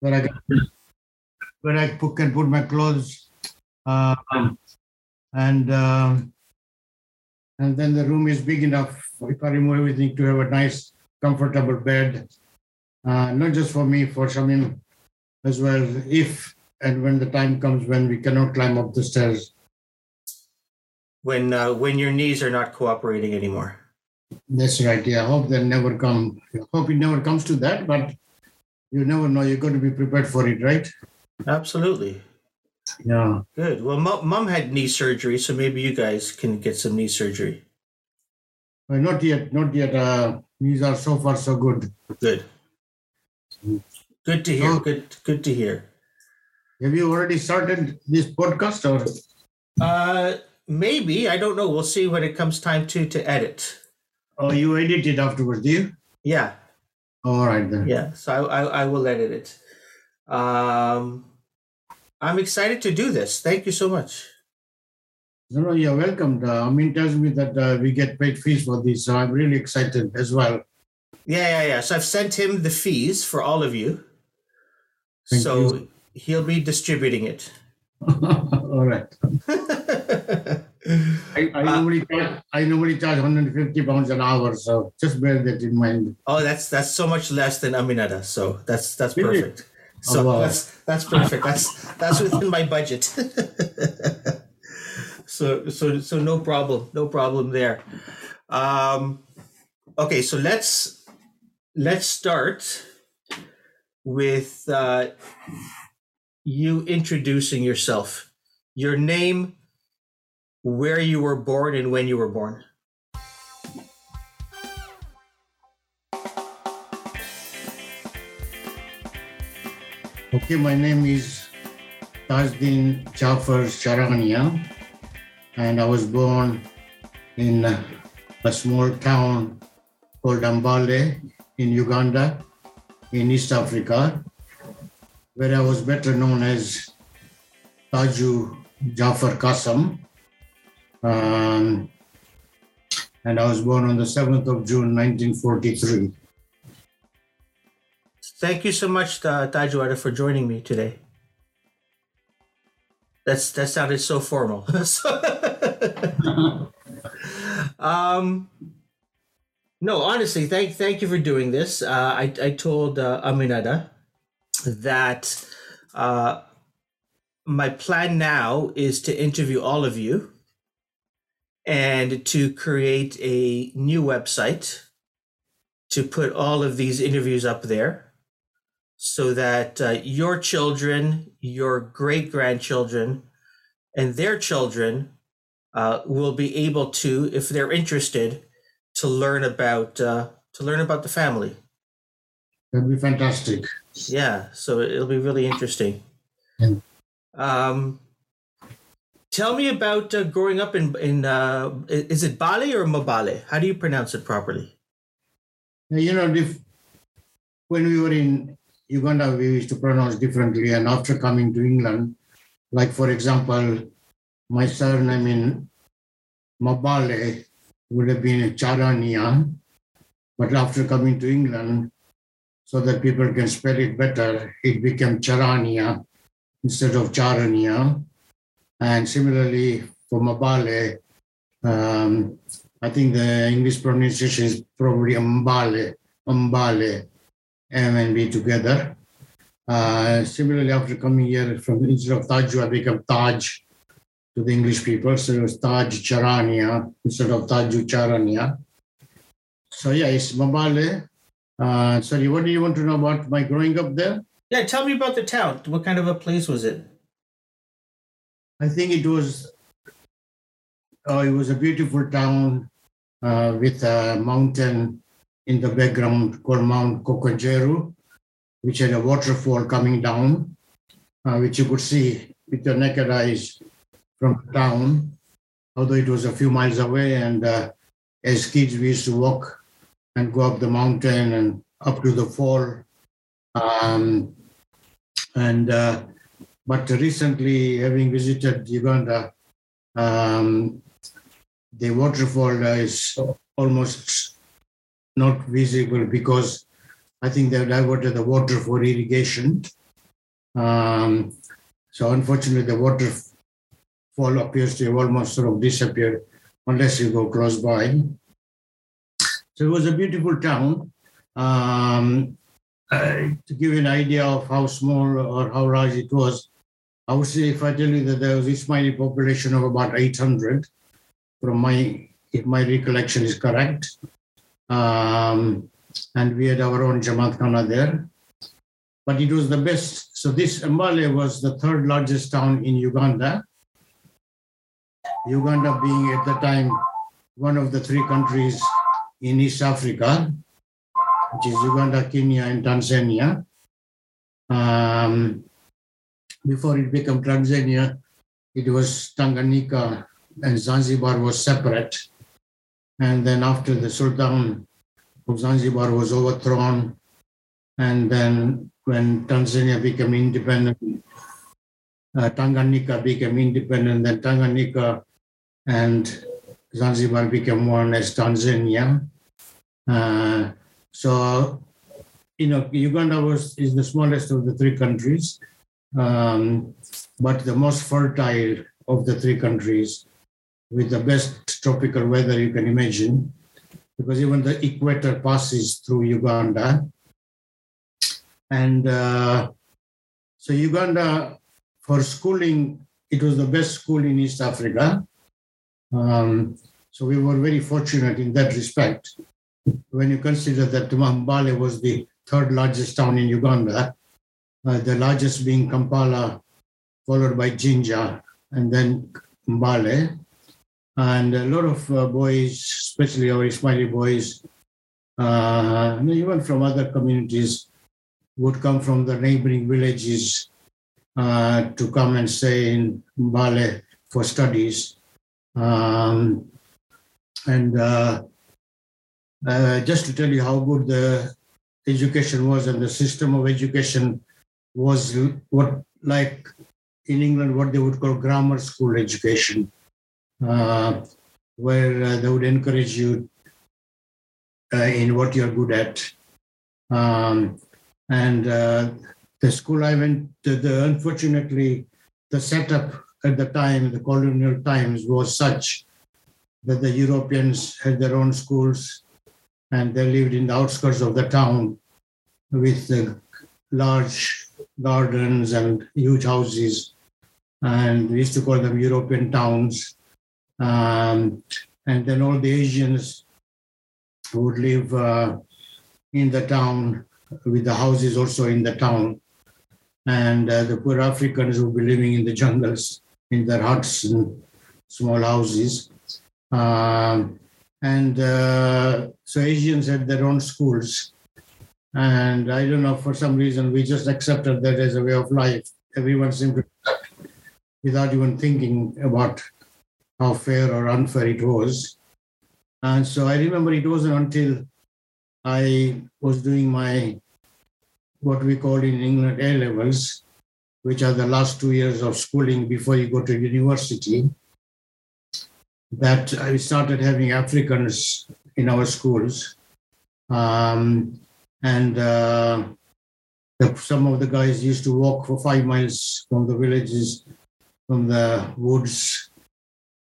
where I can, where I put, can put my clothes, uh, and um, and then the room is big enough if I remove everything to have a nice, comfortable bed, uh, not just for me, for Shamim as well. If and when the time comes when we cannot climb up the stairs, When uh, when your knees are not cooperating anymore. That's right. Yeah, I hope that never come. I hope it never comes to that, but you never know. You're going to be prepared for it, right? Absolutely. Yeah. Good. Well, mom, mom had knee surgery, so maybe you guys can get some knee surgery. Well, not yet. Not yet. Uh, these are so far so good. Good. Good to hear. Oh. Good. Good to hear. Have you already started this podcast, or Uh, maybe I don't know. We'll see when it comes time to to edit. oh, you edit it afterwards? Do you? Yeah. All right then. Yeah. So I I, I will edit it. Um, I'm excited to do this. Thank you so much. No, no, you're welcome. Uh, mean, tells me that uh, we get paid fees for this, so I'm really excited as well. Yeah, yeah, yeah. So I've sent him the fees for all of you. Thank so you. he'll be distributing it. All right. I, I Uh, normally charge, I normally charge 150 pounds an hour, so just bear that in mind. oh, that's that's so much less than Aminada. So that's that's Really? perfect. So Oh, wow. that's that's perfect. That's that's within my budget. so so so no problem. No problem there. Um okay, so let's let's start with uh you introducing yourself. Your name, where you were born and when you were born. Okay, my name is Tajdin Jafar Sharania, and I was born in a small town called Mbale in Uganda, in East Africa, where I was better known as Taju Jafar Kasam. Um, and I was born on the 7th of June, 1943. Thank you so much, uh, Tajuada, for joining me today. That's that sounded so formal. Um, no, honestly, thank thank you for doing this. Uh, I I told uh, Aminada that uh, my plan now is to interview all of you and to create a new website to put all of these interviews up there so that uh, your children, your great grandchildren, and their children uh, will be able to, if they're interested, to learn about uh, to learn about the family. That'd be fantastic. Yeah, so it'll be really interesting. Mm. Um, tell me about uh, growing up in in uh, is it Bali or Mobale? How do you pronounce it properly? You know, if, when we were in Uganda, we used to pronounce differently. And after coming to England, like for example, my surname in Mabale would have been Charania. But after coming to England, so that people can spell it better, it became Charania instead of Charania. And similarly, for Mabale, um, I think the English pronunciation is probably Mbale, Mbale, M and B together. Uh, similarly, after coming here from instead of Taju, I become Taj to the English people. So it was Taj Charania instead of Taju Charania. So yeah, it's Mbale. Uh, sorry, what do you want to know about my growing up there? Yeah, tell me about the town. What kind of a place was it? I think it was uh, it was a beautiful town uh, with a mountain in the background called Mount Nkokonjeru, which had a waterfall coming down, uh, which you could see with your naked eyes from the town, although it was a few miles away. And uh, as kids, we used to walk and go up the mountain and up to the fall. Um, and uh, but recently, having visited Uganda, um, the waterfall is almost not visible because I think they've diverted the water for irrigation. Um, so unfortunately, the waterfall appears to have almost sort of disappeared unless you go close by. So it was a beautiful town. Um, uh, to give you an idea of how small or how large it was, I would say if I tell you that there was Ismaili population of about 800, from my if my recollection is correct, um, and we had our own Jamaat Khana there. But it was the best. So this Mbale was the third largest town in Uganda. Uganda being at the time one of the three countries in East Africa, which is Uganda, Kenya, and Tanzania. Um, before it became Tanzania, it was Tanganyika and Zanzibar was separate. And then after the Sultan of Zanzibar was overthrown, and then when Tanzania became independent, uh, Tanganyika became independent, then Tanganyika and Zanzibar became one as Tanzania. Uh, so, you know, Uganda was is the smallest of the three countries, um, but the most fertile of the three countries, with the best tropical weather you can imagine, because even the equator passes through Uganda. And uh, so Uganda, for schooling, it was the best school in East Africa. Um, so we were very fortunate in that respect. When you consider that Mbale was the third largest town in Uganda, uh, the largest being Kampala, followed by Jinja, and then Mbale. And a lot of uh, boys, especially our Ismaili boys, uh, even from other communities, would come from the neighboring villages uh, to come and stay in Mbale for studies. Um, and uh, just to tell you how good the education was and the system of education was what like in England what they would call grammar school education, uh, where uh, they would encourage you uh, in what you're good at. Um, and uh, the school I went to, the unfortunately the setup at the time, the colonial times, was such that the Europeans had their own schools and they lived in the outskirts of the town with the large gardens and huge houses. And we used to call them European towns. Um, and then all the Asians would live uh, in the town with the houses also in the town. And uh, the poor Africans would be living in the jungles in their huts and small houses. Um, and uh, so Asians had their own schools. And I don't know, for some reason, we just accepted that as a way of life. Everyone seemed to, without even thinking about how fair or unfair it was. And so I remember it wasn't until I was doing my, what we call in England, A levels, which are the last two years of schooling before you go to university, that I started having Africans in our schools. Um, and uh, the, some of the guys used to walk for five miles from the villages, from the woods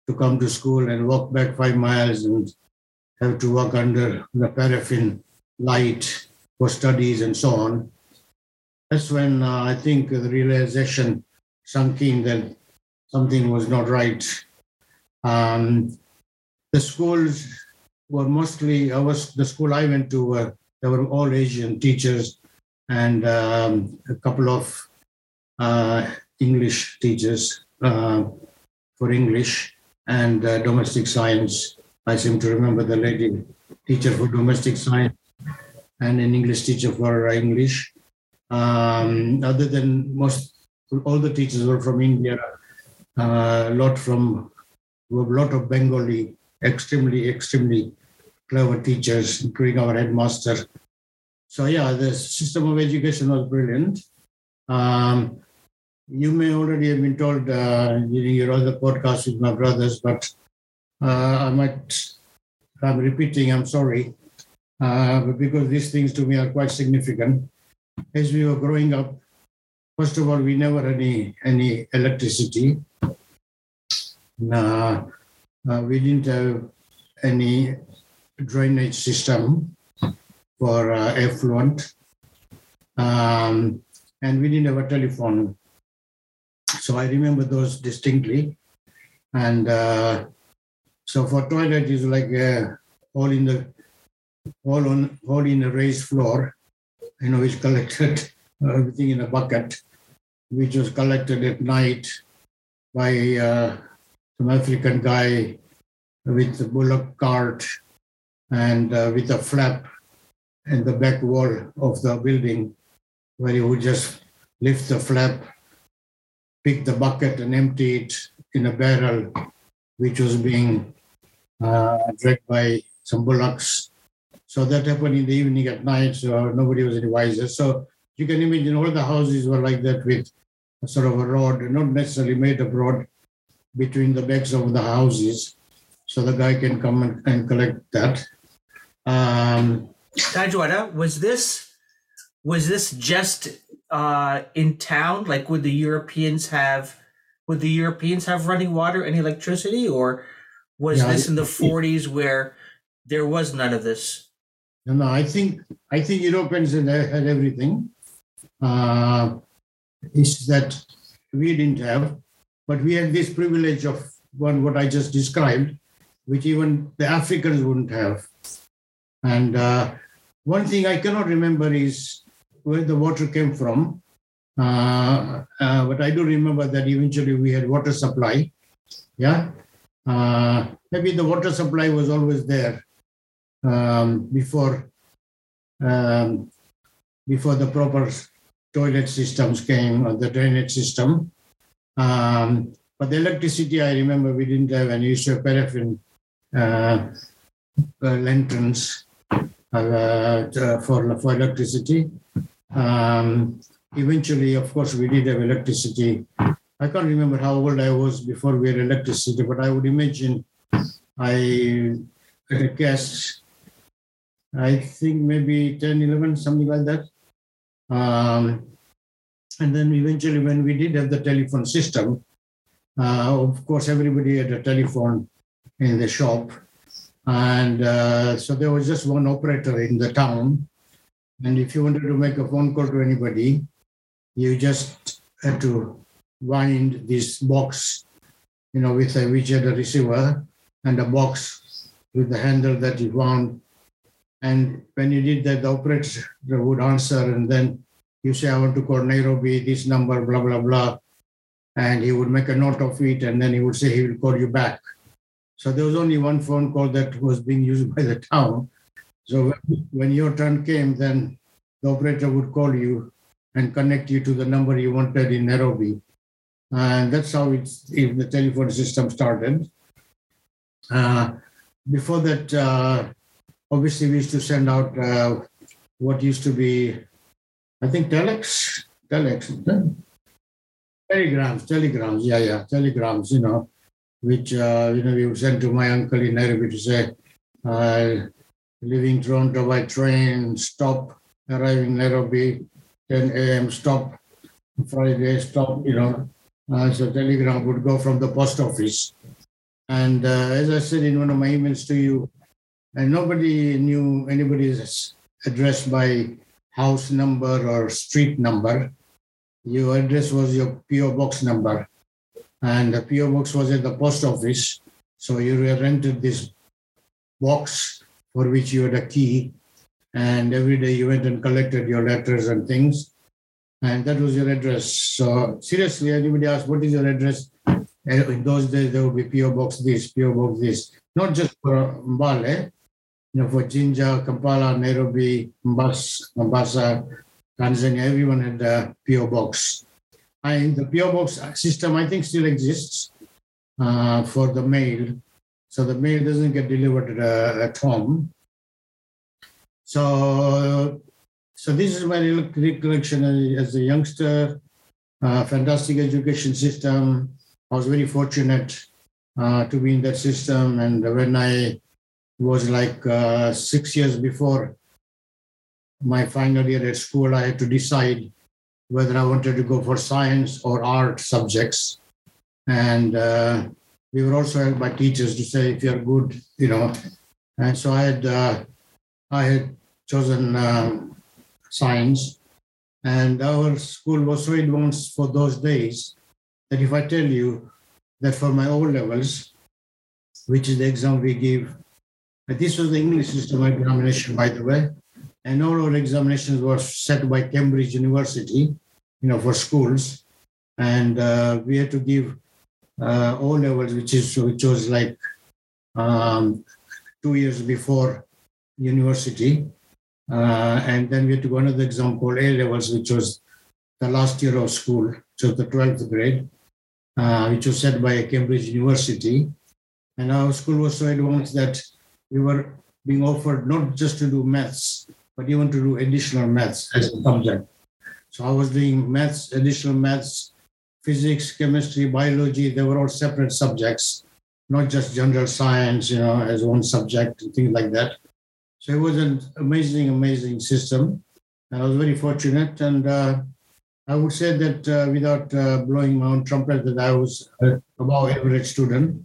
to come to school and walk back five miles and have to work under the paraffin light for studies and so on. That's when uh, I think the realization sunk in that something was not right. Um, the schools were mostly, I was, the school I went to, were, they were all Asian teachers and um, a couple of uh, English teachers uh, for English and uh, domestic science. I seem to remember the lady teacher for domestic science and an English teacher for English. Um, other than most, all the teachers were from India, uh, a lot from, a lot of Bengali, extremely, extremely clever teachers, including our headmaster. So yeah, the system of education was brilliant. Um, you may already have been told uh, during your other podcast with my brothers, but uh, I might, I'm repeating, I'm sorry, uh, but because these things to me are quite significant as we were growing up, first of all, we never had any any electricity. Uh, uh, we didn't have any drainage system for uh, effluent, um, and we didn't have a telephone. So I remember those distinctly, and uh, so for toilet is like uh, all in the all on all in a raised floor, you know, which collected everything in a bucket, which was collected at night by uh, some African guy with a bullock cart and uh, with a flap in the back wall of the building, where you would just lift the flap, pick the bucket, and empty it in a barrel, which was being uh, dragged by some bullocks. So that happened in the evening at night, so nobody was any wiser. So you can imagine all the houses were like that with sort of a rod, not necessarily made of rod, between the backs of the houses. So the guy can come and, and collect that. Um, Tajwada, was this was this just uh, in town? Like, would the Europeans have would the Europeans have running water and electricity, or was Yeah, this in the forties where there was none of this? No, no, I think I think Europeans had, had everything. Uh, it's that we didn't have, but we had this privilege of one what I just described, which even the Africans wouldn't have. And uh, one thing I cannot remember is where the water came from. Uh, uh, but I do remember that eventually we had water supply. Yeah, uh, maybe the water supply was always there um, before um, before the proper toilet systems came or the drainage system. Um, but the electricity, I remember we didn't have any issue of paraffin uh, uh, lanterns for, for electricity. Um, eventually, of course, we did have electricity. I can't remember how old I was before we had electricity, but I would imagine I guess I think maybe 10, 11, something like that. Um, and then eventually, when we did have the telephone system, uh, of course, everybody had a telephone in the shop. And uh, so there was just one operator in the town. And if you wanted to make a phone call to anybody, you just had to wind this box, you know, with a had a receiver and a box with the handle that you wound. And when you did that, the operator would answer, and then you say, I want to call Nairobi, this number, blah, blah, blah. And he would make a note of it, and then he would say he will call you back. So there was only one phone call that was being used by the town. So when- your turn came, then the operator would call you and connect you to the number you wanted in Nairobi. And that's how it's, if the telephone system started. Uh, before that, uh, obviously, we used to send out uh, what used to be, I think, telex, telex, telegrams, telegrams, yeah, yeah, telegrams, you know, which, uh, you know, we send to my uncle in Nairobi to say, uh, leaving Tororo by train, stop, arriving Nairobi, 10 a.m., stop, Friday, stop, you know. Uh, so telegram would go from the post office. And uh, as I said in one of my emails to you, and nobody knew anybody's address by house number or street number. Your address was your PO box number, and the PO box was at the post office. So you rented this box for which you had a key, and every day you went and collected your letters and things, and that was your address. So seriously, anybody asked what is your address? Uh, In those days, there would be PO box this, PO box this, not just for Mbale, you know, for Jinja, Kampala, Nairobi, Mbas, Mombasa, Tanzania, everyone had a PO box. And the PO box system, I think, still exists uh, for the mail. So the mail doesn't get delivered uh, at home. So, so this is my rec- recollection as a youngster. Uh, fantastic education system. I was very fortunate uh, to be in that system. And when I was like uh, six years before my final year at school, I had to decide whether I wanted to go for science or art subjects. And uh, we were also helped by teachers to say if you're good, you know. And so I had uh, I had chosen um, science, and our school was so advanced for those days that if I tell you that for my O levels, which is the exam we give, this was the English system examination, by the way, and all our examinations were set by Cambridge University, you know, for schools, and uh, we had to give uh, levels, which is which was like um, two years before university, uh, and then we had to go another exam called A levels, which was the last year of school, so the 12th grade, uh, which was set by Cambridge University. And our school was so advanced that we were being offered not just to do maths, but you want to do additional maths as a subject. So I was doing maths, additional maths, physics, chemistry, biology. They were all separate subjects, not just general science, you know, as one subject and things like that. So it was an amazing, amazing system. And I was very fortunate. And uh, I would say that uh, without uh, blowing my own trumpet, that I was above average student.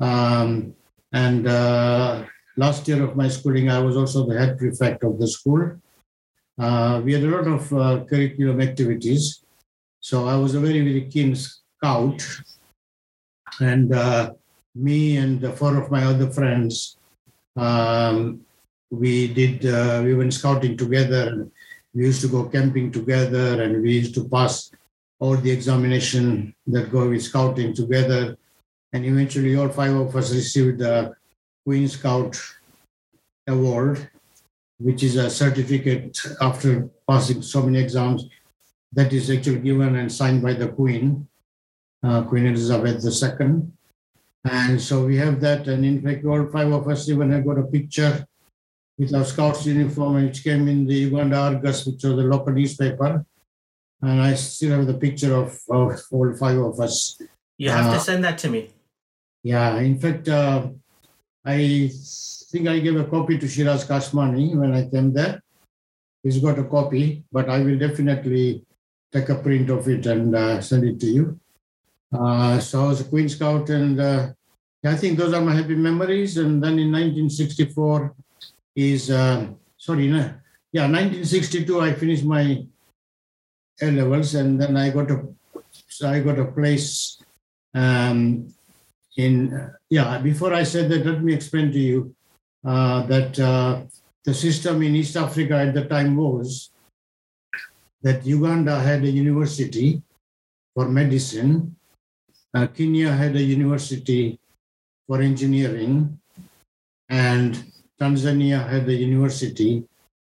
Um, and uh, last year of my schooling, I was also the head prefect of the school. Uh, we had a lot of uh, curriculum activities. So I was a very, very keen scout. And uh, me and four of my other friends, um, we did, uh, we went scouting together. We used to go camping together and we used to pass all the examination that go with scouting together. And eventually all five of us received the Queen Scout Award, which is a certificate after passing so many exams that is actually given and signed by the Queen, uh, Queen Elizabeth II. And so we have that. And in fact, all five of us even have got a picture with our Scouts uniform, which came in the Uganda Argus, which was the local newspaper. And I still have the picture of, of all five of us. You have uh, to send that to me. Yeah, in fact, uh, I think I gave a copy to Shiraz Kashmani when I came there. He's got a copy, but I will definitely take a print of it and uh, send it to you. Uh, so I was a Queen Scout, and uh, I think those are my happy memories. And then in 1964 is uh, sorry, no, yeah, 1962 I finished my A levels, and then I got a so I got a place um, in yeah. Before I said that, let me explain to you uh, that uh, the system in East Africa at the time was that Uganda had a university for medicine, uh, Kenya had a university for engineering, and Tanzania had a university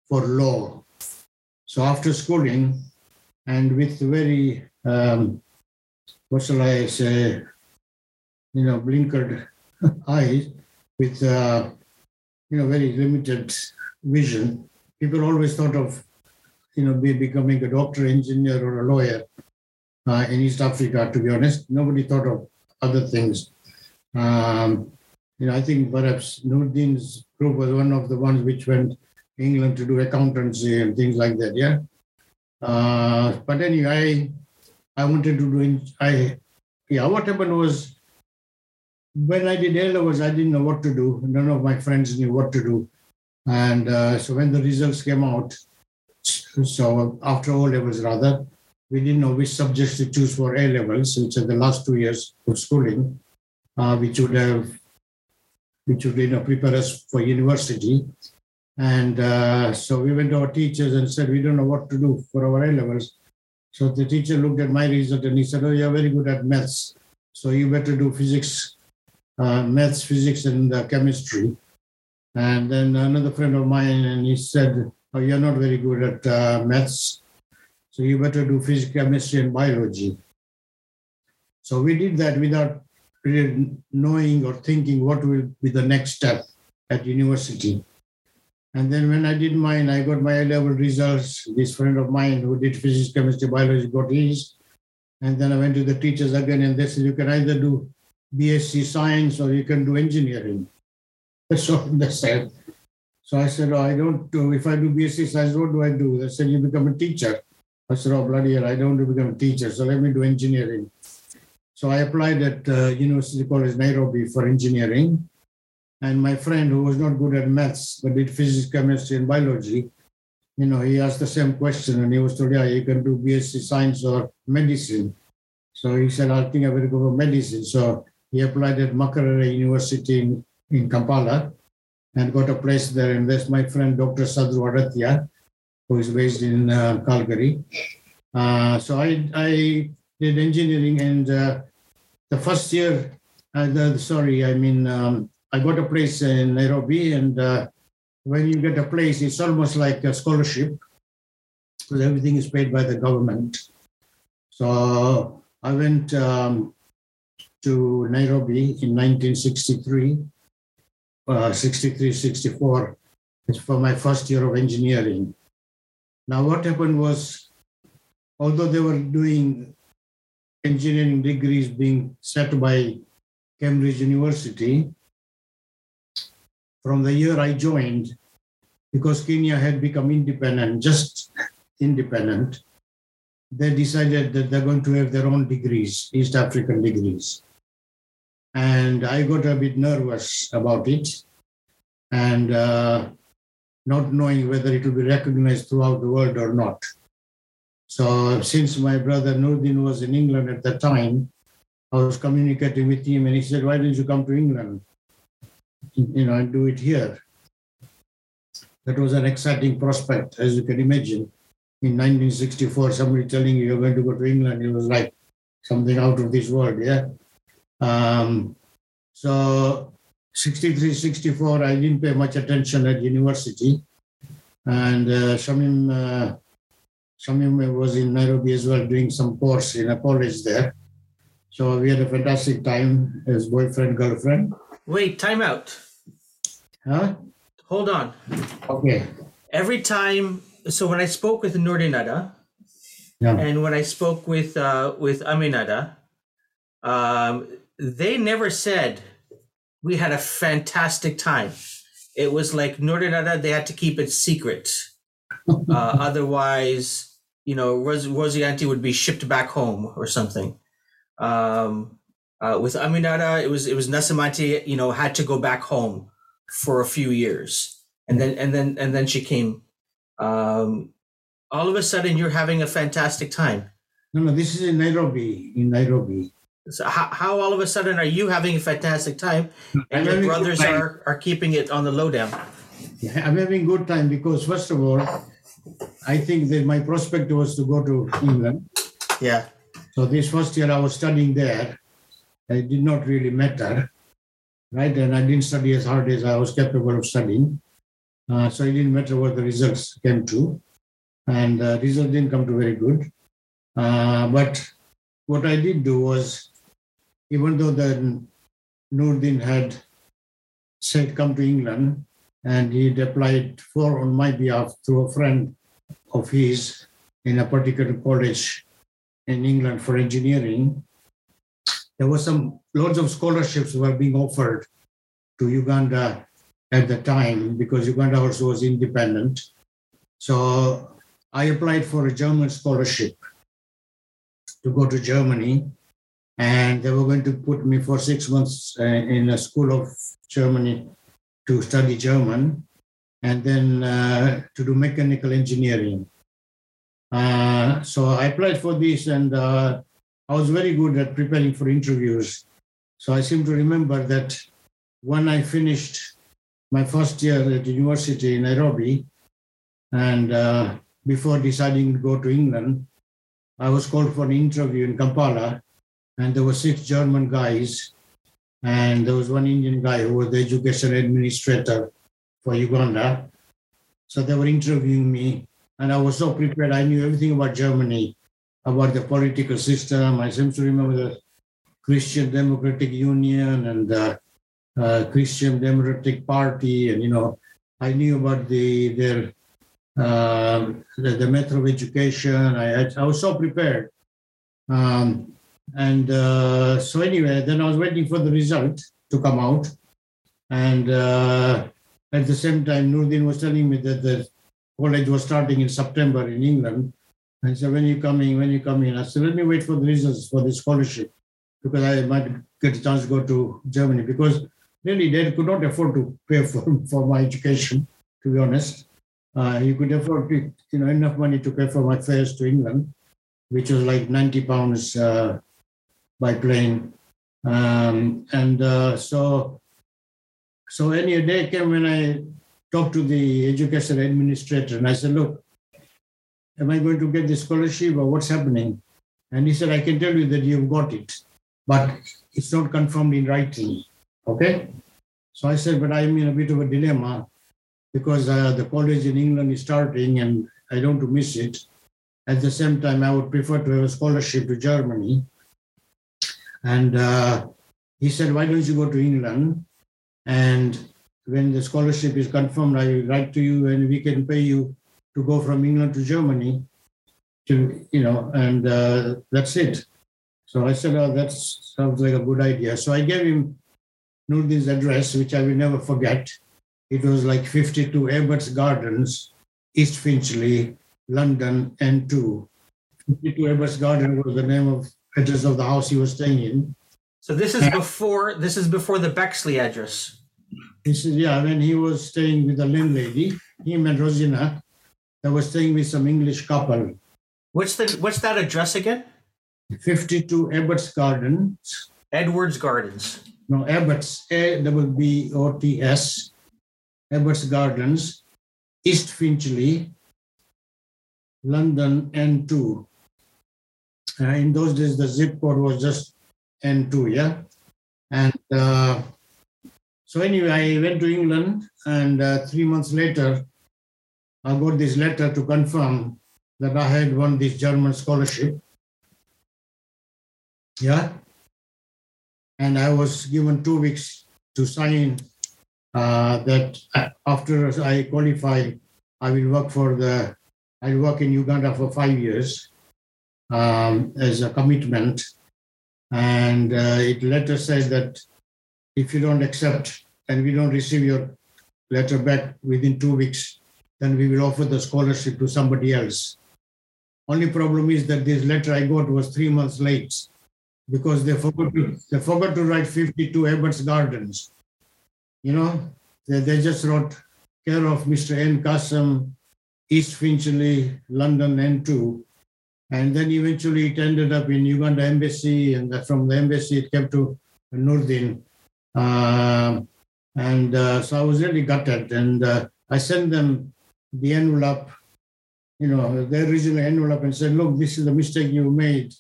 for law. So after schooling, and with very, um, what shall I say, you know, blinkered eyes, with, uh, you know, very limited vision, people always thought of you know, be becoming a doctor, engineer, or a lawyer uh, in East Africa. To be honest, nobody thought of other things. Um, you know, I think perhaps Nurdin's group was one of the ones which went England to do accountancy and things like that. Yeah. Uh, but anyway, I, I wanted to do. I yeah. What happened was when I did A levels, I didn't know what to do. None of my friends knew what to do, and uh, so when the results came out, so after O levels, rather, we didn't know which subjects to choose for A levels, which are the last two years of schooling, uh, which would have, which would you know prepare us for university. And uh, so we went to our teachers and said, we don't know what to do for our A levels. So the teacher looked at my result and he said, oh, you're very good at maths. So you better do physics, maths, physics, and uh, chemistry. And then another friend of mine, and he said, oh, you're not very good at uh, maths, so you better do physics, chemistry, and biology. So we did that without really knowing or thinking what will be the next step at university. And then when I did mine, I got my A-level results. This friend of mine who did physics, chemistry, biology got his. And then I went to the teachers again and they said, you can either do BSc science or you can do engineering. So they said, so I said, oh, I don't do, if I do BSc science, what do I do? They said, you become a teacher. I said, oh, bloody hell, I don't want to become a teacher, so let me do engineering. So I applied at uh, University College Nairobi for engineering. And my friend, who was not good at maths, but did physics, chemistry, and biology, you know, he asked the same question and he was told, yeah, you can do BSc science or medicine. So he said, I think I will go for medicine. So he applied at Makerere University in, in Kampala and got a place there. And there's my friend, Dr. Sadru Adatia, who is based in uh, Calgary. Uh, so I, I did engineering and uh, the first year, uh, the, sorry, I mean, um, I got a place in Nairobi and uh, when you get a place, it's almost like a scholarship because everything is paid by the government. So I went um, to Nairobi in 1963, uh, 63, 64. For my first year of engineering. Now, what happened was, although they were doing engineering degrees being set by Cambridge University, from the year I joined, because Kenya had become independent, just independent, they decided that they're going to have their own degrees, East African degrees. And I got a bit nervous about it and uh, not knowing whether it will be recognized throughout the world or not. So, since my brother Nurdin was in England at the time, I was communicating with him and he said, Why don't you come to England? You know, and do it here. That was an exciting prospect, as you can imagine in 1964, somebody telling you you're going to go to England, it was like something out of this world, yeah. Um, so 63, 64, I didn't pay much attention at university. And uh, Shamim, uh, Shamim was in Nairobi as well doing some course in a college there. So we had a fantastic time as boyfriend, girlfriend. Wait, time out. Huh? Hold on. Okay. Every time so when I spoke with Nurdinada, Yeah. and when I spoke with uh, with Aminada, um, they never said we had a fantastic time. It was like Nurdinada, they had to keep it secret. Uh, otherwise, you know, Ros- would be shipped back home or something. Um, uh, with Aminada, it was it was Nasamati, you know, had to go back home for a few years, and then and then and then she came um, all of a sudden you're having a fantastic time. No, no, this is in Nairobi, in Nairobi. So how, how all of a sudden are you having a fantastic time and I'm your having a good brothers are, are keeping it on the lowdown? Yeah, I'm having a good time because first of all, I think that my prospect was to go to England. Yeah. So this first year I was studying there. It did not really matter, right? And I didn't study as hard as I was capable of studying. Uh, so it didn't matter what the results came to. And uh, results didn't come to very good. Uh, but what I did do was, even though the Nurdin had said come to England, and he'd applied for on my behalf through a friend of his in a particular college in England for engineering. There was some loads of scholarships were being offered to Uganda at the time because Uganda also was independent. So I applied for a German scholarship to go to Germany, and they were going to put me for six months uh, in a school of Germany to study German, and then uh, to do mechanical engineering. Uh, so I applied for this, and uh, I was very good at preparing for interviews. So I seem to remember that when I finished my first year at university in Nairobi, and uh, before deciding to go to England, I was called for an interview in Kampala, and there were six German guys, and there was one Indian guy who was the education administrator for Uganda. So they were interviewing me, and I was so prepared. I knew everything about Germany, about the political system. I seem to remember the Christian Democratic Union and the uh, Christian Democratic Party, and you know, I knew about the their uh, the, the of education. I, I was so prepared. Um, and uh, so anyway, then I was waiting for the result to come out. And uh, at the same time, Nurdin was telling me that the college was starting in September in England. I said, when you coming, when you coming? I said, let me wait for the results for the scholarship because I might get a chance to go to Germany because really they could not afford to pay for, for my education, to be honest. Uh, he could afford you know, enough money to pay for my fares to England, which was like 90 pounds uh, by plane. Um, and uh, so, so any day came when I talked to the education administrator and I said, look, am I going to get the scholarship or what's happening? And he said, I can tell you that you've got it, but it's not confirmed in writing. Okay. So I said, but I'm in a bit of a dilemma because uh, the college in England is starting and I don't want to miss it. At the same time, I would prefer to have a scholarship to Germany. And uh, he said, why don't you go to England? And when the scholarship is confirmed, I will write to you and we can pay you to go from England to Germany to, you know, and uh, that's it. So I said, oh, that sounds like a good idea. So I gave him Nurdin's address, which I will never forget. It was like 52 Abbott's Gardens, East Finchley, London, N2. 52 Abbott's Garden was the name of address of the house he was staying in. So this is before this is before the Bexley address. This is yeah, when he was staying with the landlady, him and Rosina, they were staying with some English couple. What's the what's that address again? 52 Abbott's Gardens. Edwards Gardens. No, Abbott's, A double B O T S, Abbott's Gardens, East Finchley, London N2. Uh, in those days, the zip code was just N2, yeah? And uh, so, anyway, I went to England, and uh, three months later, I got this letter to confirm that I had won this German scholarship. Yeah. And I was given two weeks to sign uh, that after I qualify, I will work for the, I'll work in Uganda for five years um, as a commitment. And uh, it letter says that if you don't accept and we don't receive your letter back within two weeks, then we will offer the scholarship to somebody else. Only problem is that this letter I got was three months late because they forgot to, they forgot to write 52 Abbott's Gardens. You know, they, they just wrote care of Mr. N. Kassam, East Finchley, London N2. And then eventually it ended up in Uganda Embassy, and from the embassy it came to Nurdin. Uh, and uh, so I was really gutted. And uh, I sent them the envelope, you know, the original envelope and said, look, this is the mistake you made,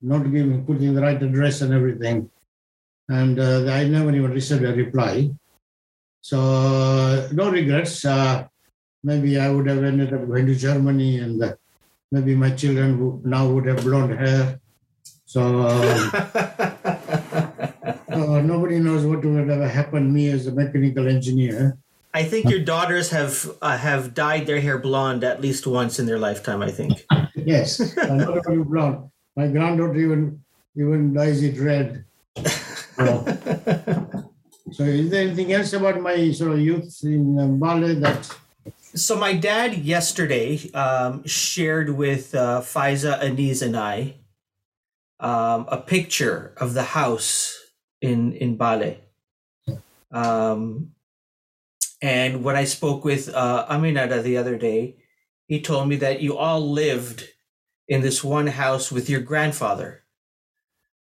not giving, putting the right address and everything. And uh, I never even received a reply. So uh, no regrets. Uh, maybe I would have ended up going to Germany and maybe my children now would have blonde hair. So nobody knows what would have happened to me as a mechanical engineer. I think your daughters have uh, have dyed their hair blonde at least once in their lifetime. I think. yes, not only blonde. My granddaughter even even dyes it red. So, so, is there anything else about my sort of youth in um, Bale that? So my dad yesterday um, shared with uh, Faiza, Aniz, and I um, a picture of the house in in Bale. Um, and when I spoke with uh, Aminada the other day, he told me that you all lived in this one house with your grandfather.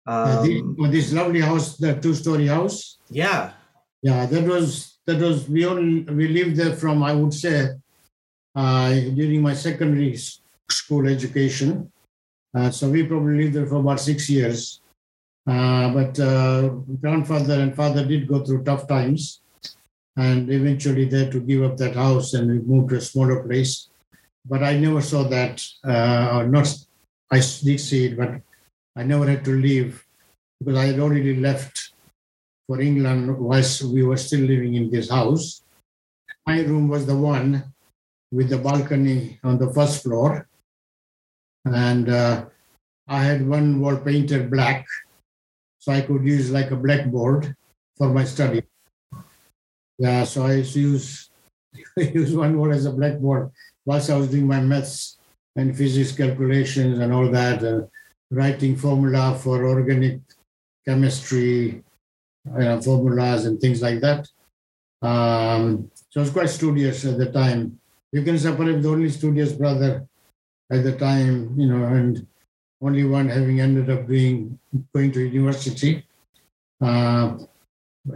Um, this, this lovely house, the two-story house. Yeah. Yeah, that was that was we only we lived there from I would say uh, during my secondary school education. Uh, so we probably lived there for about six years. Uh, but uh, grandfather and father did go through tough times and eventually they had to give up that house and we moved to a smaller place. But I never saw that, uh, or not, I did see it, but I never had to leave because I had already left for England whilst we were still living in this house. My room was the one with the balcony on the first floor. And uh, I had one wall painted black, so I could use like a blackboard for my study. Yeah, so I used use one wall as a blackboard whilst I was doing my maths and physics calculations and all that, uh, writing formula for organic chemistry, uh, formulas and things like that. Um, so I was quite studious at the time. You can separate the only studious brother at the time, you know, and only one having ended up being going to university. Uh,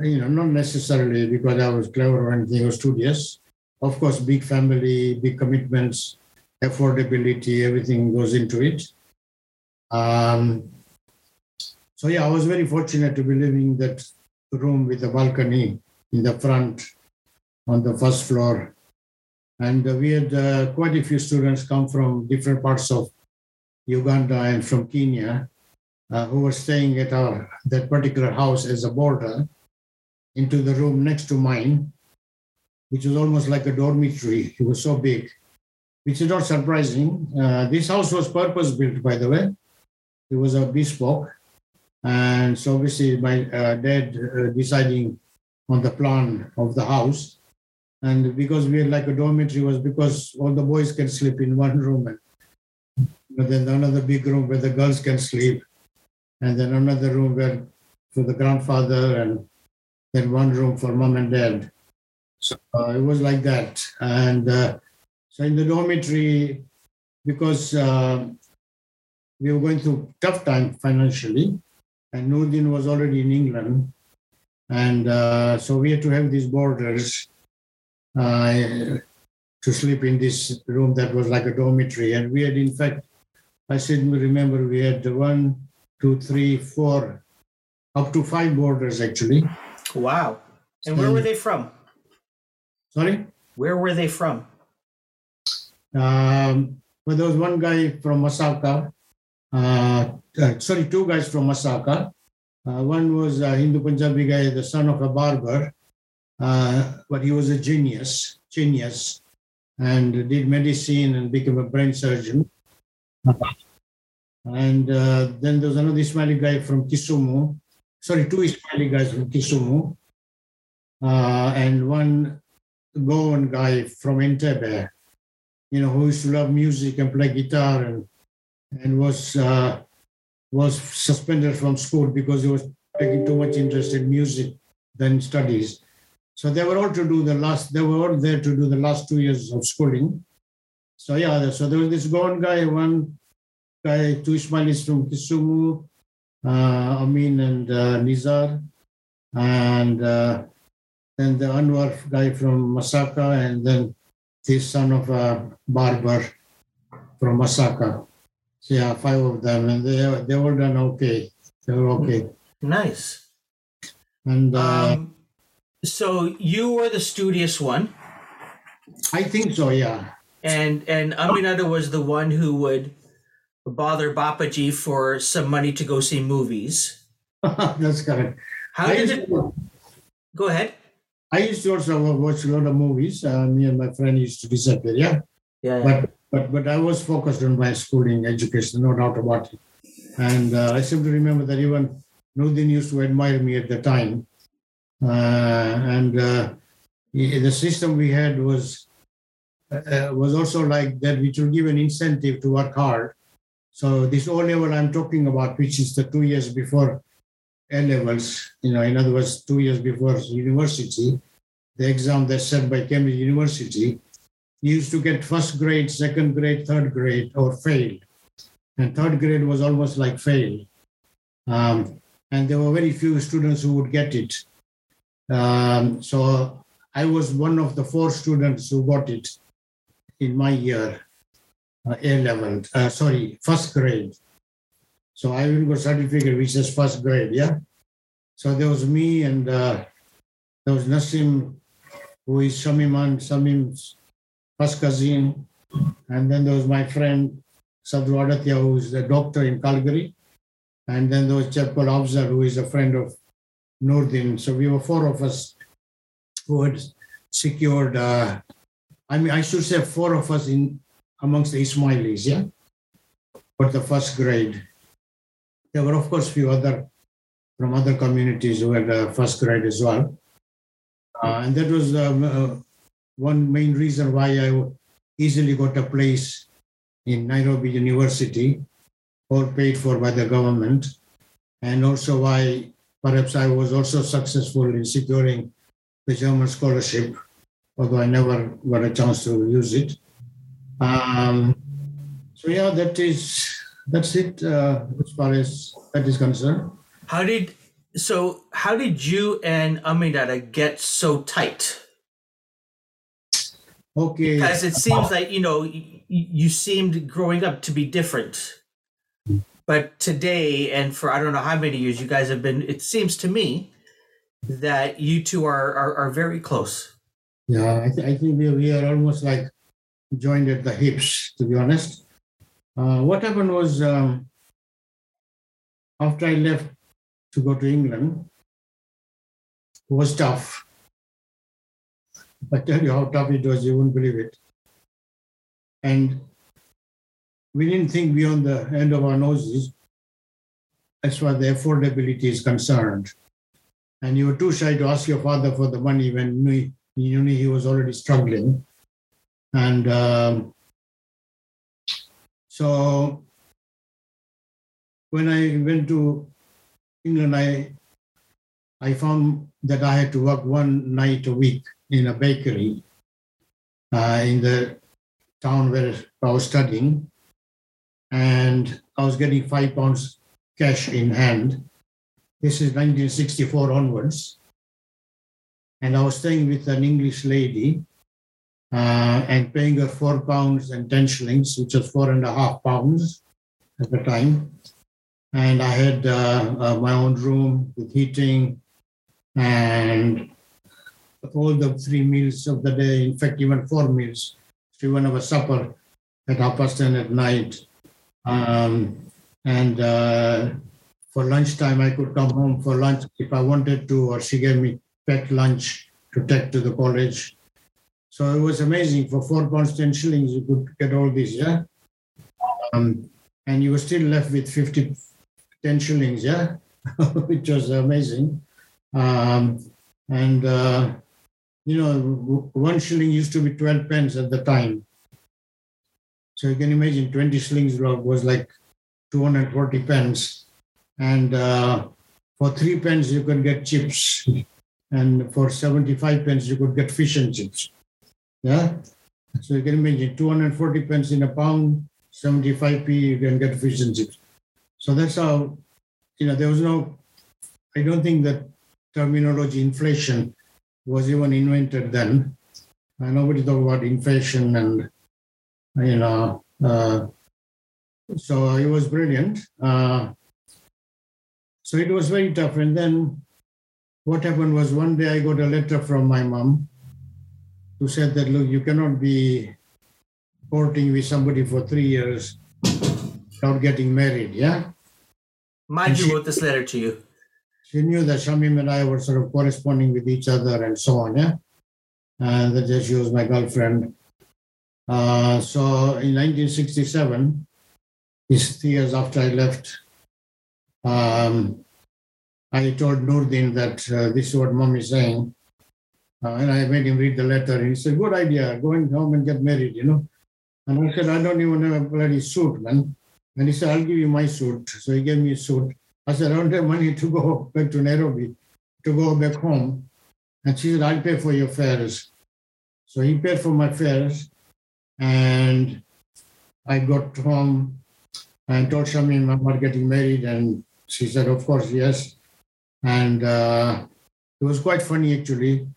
you know, not necessarily because I was clever or anything, was studious. Of course, big family, big commitments, affordability, everything goes into it. Um, so yeah, I was very fortunate to be living that room with a balcony in the front on the first floor. And we had uh, quite a few students come from different parts of Uganda and from Kenya uh, who were staying at our that particular house as a boarder into the room next to mine, which was almost like a dormitory. It was so big, which is not surprising. Uh, this house was purpose built, by the way. It was a bespoke. And so obviously my uh, dad uh, deciding on the plan of the house. And because we had like a dormitory was because all the boys can sleep in one room and then another big room where the girls can sleep, and then another room where for the grandfather, and then one room for mom and dad. So uh, it was like that. And uh, so in the dormitory, because uh, we were going through tough time financially, and Nurdin was already in England, and uh, so we had to have these boarders uh, to sleep in this room that was like a dormitory, and we had in fact I said, remember, we had one, two, three, four, up to five borders actually. Wow. And where were they from? Sorry? Where were they from? Um, well, there was one guy from Masaka. Uh, uh, sorry, two guys from Masaka. Uh, one was a Hindu Punjabi guy, the son of a barber, but he was a genius, genius, and did medicine and became a brain surgeon. And uh, then there's another Ismaili guy from Kisumu. Sorry, two Ismaili guys from Kisumu. Uh, and one Goan guy from Entebbe, you know, who used to love music and play guitar and and was uh, was suspended from school because he was taking too much interest in music than studies. So they were all to do the last. They were all there to do the last two years of schooling. So yeah, so there was this Goan guy, one guy, two Ismailis from Kisumu, uh, Amin and uh, Nizar, and uh, then the Anwar guy from Masaka, and then the son of a barber from Masaka. So yeah, five of them, and they they all done okay. They were okay. Nice. And uh, Um, so you were the studious one, I think so. Yeah. and and Aminada was the one who would bother Bapaji for some money to go see movies. That's correct. How I did it? to, Go ahead. I used to also watch a lot of movies. Uh, me and my friend used to disappear. Yeah. Yeah. yeah. but but but I was focused on my schooling education, no doubt about it. And uh, I seem to remember that even Nurdin used to admire me at the time. Uh, and uh, the system we had was uh, was also like that, which will give an incentive to work hard. So this O level I'm talking about, which is the two years before A levels, you know, in other words, two years before university, the exam that's set by Cambridge University, used to get first grade, second grade, third grade, or failed. And third grade was almost like fail. Um, and there were very few students who would get it. Um, so I was one of the four students who got it in my year, uh, A level, uh, sorry, first grade. So I even got certificate which is first grade, yeah. So there was me and uh, there was Nassim, who is Shamiman, Shamim's first cousin. And then there was my friend Sadru Aditya, who is a doctor in Calgary. And then there was chap called Afzal, who is a friend of Nurdin. So we were four of us who had secured, uh, I mean, I should say four of us in amongst the Ismailis, yeah, for the first grade. There were, of course, few other from other communities who had uh, first grade as well. Uh, and that was um, uh, one main reason why I easily got a place in Nairobi University, all paid for by the government, and also why perhaps I was also successful in securing the German scholarship, although I never got a chance to use it. Um, so yeah, that is that's it uh, as far as that is concerned. How did so? How did you and Aminada get so tight? Okay. Because it seems like you know you, seemed growing up to be different, but today and for I don't know how many years you guys have been. It seems to me that you two are are, are very close. Yeah, I, th- I think we, we are almost like joined at the hips, to be honest. Uh, what happened was um, after I left to go to England, it was tough. I tell you how tough it was, you wouldn't believe it. And we didn't think beyond the end of our noses as far as the affordability is concerned. And you were too shy to ask your father for the money when you knew he was already struggling. And um, so when I went to England, I I found that I had to work one night a week in a bakery uh, in the town where I was studying, and I was getting five pounds cash in hand. This is 1964 onwards, and I was staying with an English lady uh, and paying her four pounds and ten shillings, which was four and a half pounds at the time. And I had uh, uh, my own room with heating and all the three meals of the day, in fact, even four meals, even a supper at half past 10 at night. Um, and uh, for lunchtime, I could come home for lunch if I wanted to, or she gave me packed lunch to take to the college. So it was amazing. For four pounds, 10 shillings, you could get all these, yeah? Um, and you were still left with 50, 10 shillings, yeah? Which was amazing. Um, and, uh, you know, one shilling used to be 12 pence at the time. So you can imagine 20 shillings was like 240 pence. And uh, for three pence, you could get chips. And for 75 pence, you could get fish and chips. Yeah. So you can imagine 240 pence in a pound, 75p, you can get fish and chips. So that's how, you know, there was no, I don't think that terminology inflation was even invented then. Uh, nobody talked about inflation and, you know, uh, so it was brilliant. Uh, so it was very tough. And then what happened was one day I got a letter from my mom who said that, look, you cannot be courting with somebody for three years without getting married. Yeah. Mind you wrote this letter to you. She knew that Shamim and I were sort of corresponding with each other and so on. Yeah. And that she was my girlfriend. Uh, so in 1967, is three years after I left, um, I told Nurdin that uh, this is what mom is saying. Uh, and I made him read the letter. And he said, Good idea, go home and get married, you know. And I said, I don't even have a bloody suit, man. And he said, I'll give you my suit. So he gave me a suit. I said, I don't have money to go back to Nairobi, to go back home. And she said, I'll pay for your fares. So he paid for my fares. And I got home and told Shamim I'm not getting married. And she said, Of course, yes. And uh, it was quite funny actually,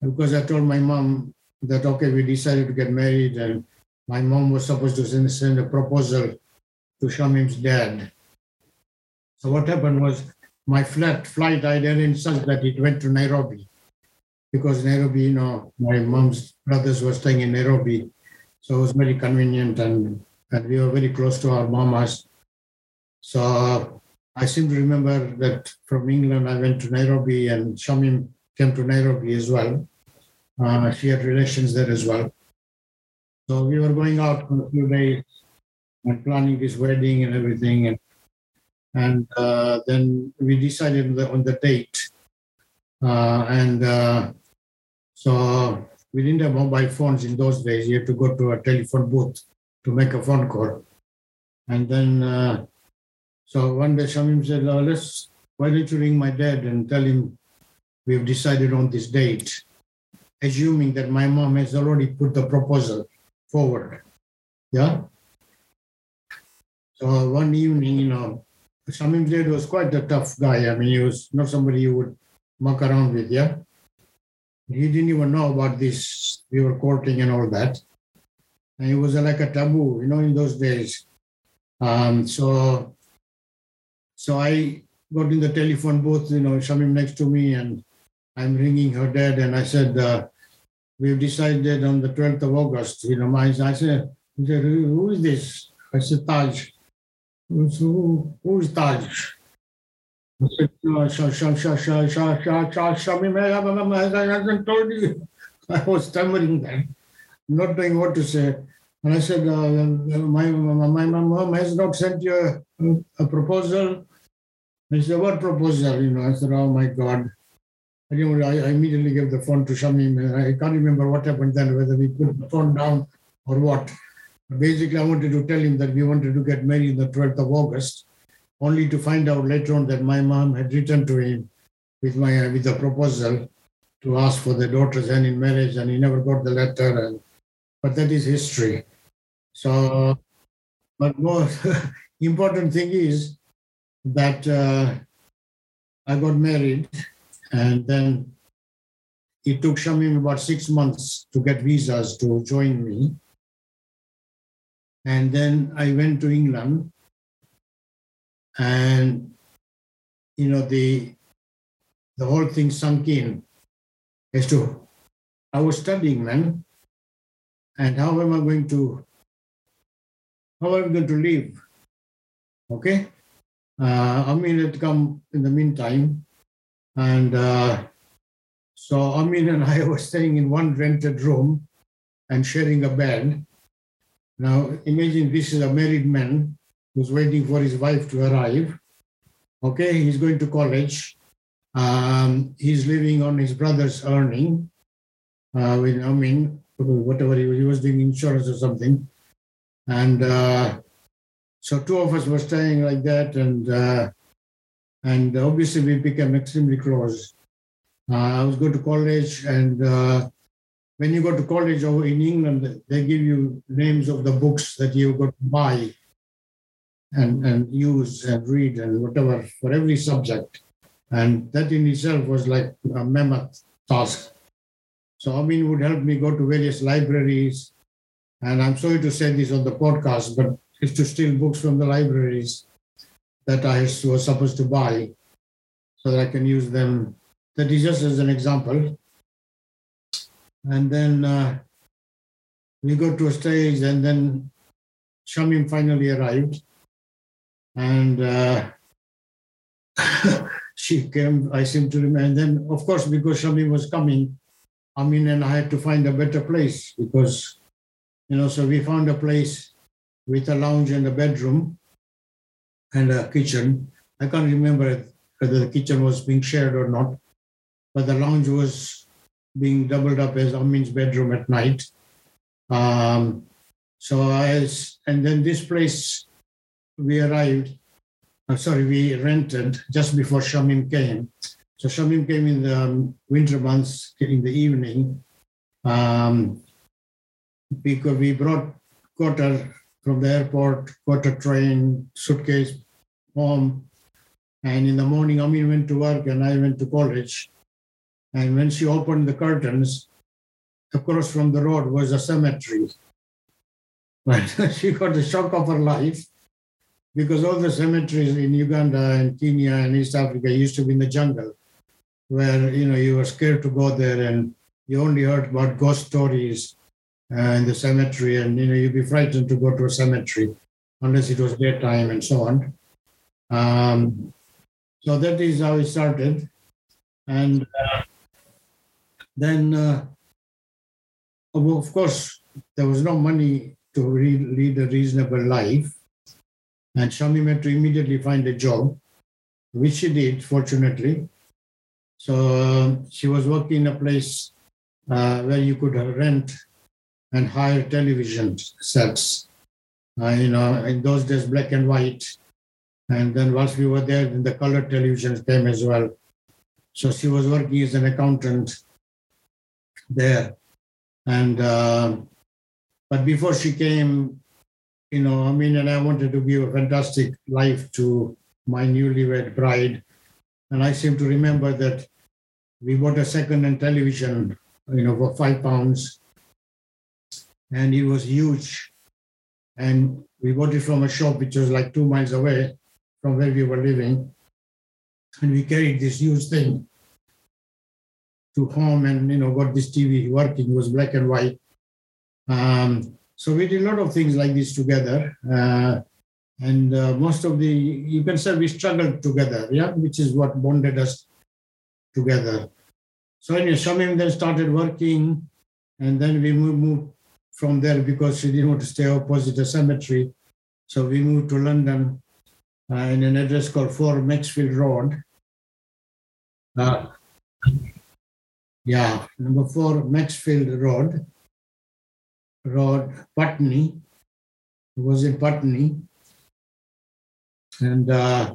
because I told my mom that, okay, we decided to get married. And my mom was supposed to send, send a proposal to Shamim's dad. So what happened was my flat flight I arranged such that it went to Nairobi because Nairobi, you know, my mom's brothers were staying in Nairobi. So it was very convenient and, and we were very close to our mamas. So I seem to remember that from England I went to Nairobi and Shamim came to Nairobi as well. Uh, she had relations there as well. So we were going out for a few days and planning this wedding and everything. And, and uh, then we decided on the, on the date. Uh, and uh, so we didn't have mobile phones in those days. You had to go to a telephone booth to make a phone call. And then, uh, so one day Shamim said, oh, let's, why don't you ring my dad and tell him we've decided on this date, assuming that my mom has already put the proposal forward. Yeah. So one evening, you know, Shamim Zaid was quite a tough guy. I mean, he was not somebody you would muck around with, yeah. He didn't even know about this. We were courting and all that. And it was like a taboo, you know, in those days. Um, so, so I got in the telephone booth, you know, Shamim next to me, and I'm ringing her dad, and I said, uh, "We've decided on the 12th of August." You know, my I said, "Who is this?" I said, "Taj." Who is Taj? I was stammering that, not knowing what to say. And I said, uh, my, my, my mom has not sent you a, a proposal. I said, what proposal? You know, I said, oh my God. I, I immediately gave the phone to Shami. I can't remember what happened then, whether we put the phone down or what. Basically, I wanted to tell him that we wanted to get married on the 12th of August, only to find out later on that my mom had written to him with my with a proposal to ask for the daughter's hand in marriage, and he never got the letter. And but that is history. So, but more important thing is that uh, I got married, and then it took Shamim about six months to get visas to join me. And then I went to England, and you know the the whole thing sunk in as to I was studying then, and how am I going to how am I going to live? Okay, uh, Amin had come in the meantime, and uh, so Amin and I were staying in one rented room and sharing a bed. Now, imagine this is a married man who's waiting for his wife to arrive. Okay, he's going to college. Um, he's living on his brother's earning. Uh, with, I mean, whatever he was, he was doing insurance or something. And uh, so two of us were staying like that, and uh, and obviously we became extremely close. Uh, I was going to college, and uh, when you go to college over in England, they give you names of the books that you've got to buy and, and use and read and whatever for every subject. And that in itself was like a mammoth task. So Amin would help me go to various libraries. And I'm sorry to say this on the podcast, but it's to steal books from the libraries that I was supposed to buy so that I can use them. That is just as an example. And then uh, we go to a stage, and then Shamim finally arrived. And uh, she came, I seem to remember. And then, of course, because Shamim was coming, Amin and I had to find a better place because, you know, so we found a place with a lounge and a bedroom and a kitchen. I can't remember whether the kitchen was being shared or not, but the lounge was being doubled up as Amin's bedroom at night. Um, so as and then this place we arrived. Uh, sorry, we rented just before Shamim came. So Shamim came in the um, winter months in the evening um, because we brought Qatar from the airport, Qatar train, suitcase home. And in the morning, Amin went to work and I went to college. And when she opened the curtains, across from the road was a cemetery. But she got the shock of her life because all the cemeteries in Uganda and Kenya and East Africa used to be in the jungle, where you know you were scared to go there and you only heard about ghost stories uh, in the cemetery, and you know you'd be frightened to go to a cemetery unless it was daytime and so on. Um, so that is how it started, and uh, then, uh, of course, there was no money to re- lead a reasonable life. And Shamim had to immediately find a job, which she did, fortunately. So uh, she was working in a place uh, where you could rent and hire television sets. uh, you know, in those days, black and white. And then once we were there, the color television came as well. So she was working as an accountant there. And, uh, but before she came, you know, I mean, and I wanted to give a fantastic life to my newlywed bride. And I seem to remember that we bought a second-hand television, you know, for five pounds. And it was huge. And we bought it from a shop which was like two miles away from where we were living. And we carried this huge thing to home and, you know, got this TV working. It was black and white. Um, so we did a lot of things like this together. Uh, and uh, most of the, you can say we struggled together, yeah, which is what bonded us together. So anyway, Shamim then started working, and then we moved, moved from there because she didn't want to stay opposite the cemetery. So we moved to London uh, in an address called 4 Maxfield Road. Uh, yeah, number 4 Maxfield Road. Road, Putney. It was in Putney. And uh,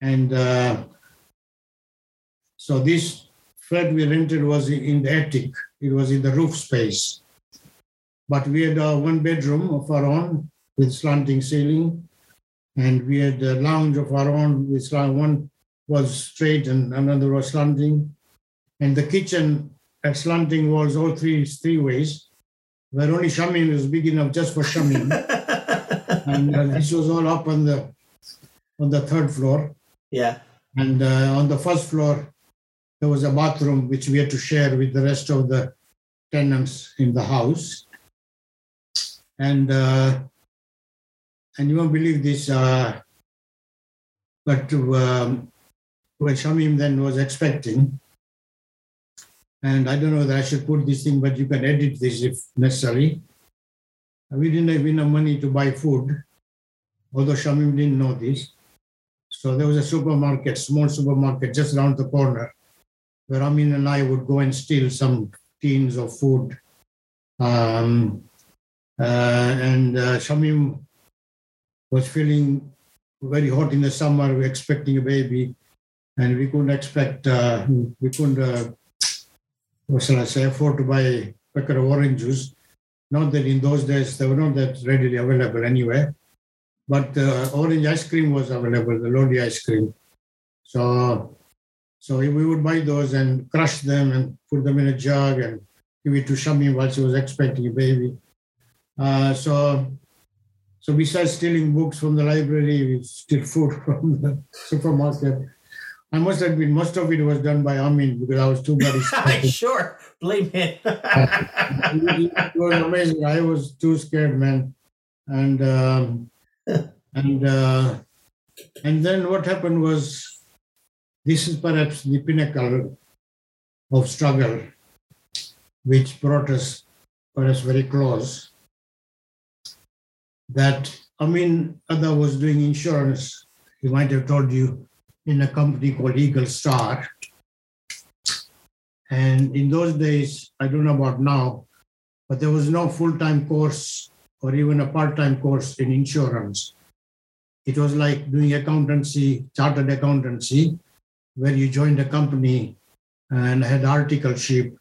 and uh, so this flat we rented was in the attic. It was in the roof space. But we had uh, one bedroom of our own with slanting ceiling, and we had a lounge of our own with. One was straight and another was slanting, and the kitchen had slanting walls all three three ways, where only Shamim was big enough just for Shamim, and uh, this was all up on the on the third floor. Yeah. And uh, on the first floor, there was a bathroom which we had to share with the rest of the tenants in the house. And uh, and you won't believe this, uh, but um, when Shamim then was expecting, and I don't know that I should put this thing, but you can edit this if necessary. We didn't have enough money to buy food, although Shamim didn't know this. So there was a supermarket, small supermarket just around the corner, where Amin and I would go and steal some tins of food. Um, uh, and uh, Shamim was feeling very hot in the summer, we were expecting a baby, and we couldn't expect, uh, we couldn't, to buy a packet of orange juice. Not that in those days they were not that readily available anywhere, but uh, orange ice cream was available, the Lodi ice cream. So, so we would buy those and crush them and put them in a jug and give it to Shami while she was expecting a baby. Uh, so, so besides stealing books from the library, we steal food from the supermarket. I must admit, most of it was done by Amin because I was too bloody scared. sure, blame him. it was amazing. I was too scared, man. And um, and uh, and then what happened was, this is perhaps the pinnacle of struggle, which brought us perhaps very close. That Amin Ada was doing insurance. He might have told you in a company called Eagle Star. And in those days, I don't know about now, but there was no full time course or even a part time course in insurance. It was like doing accountancy, chartered accountancy, where you joined a company and had articleship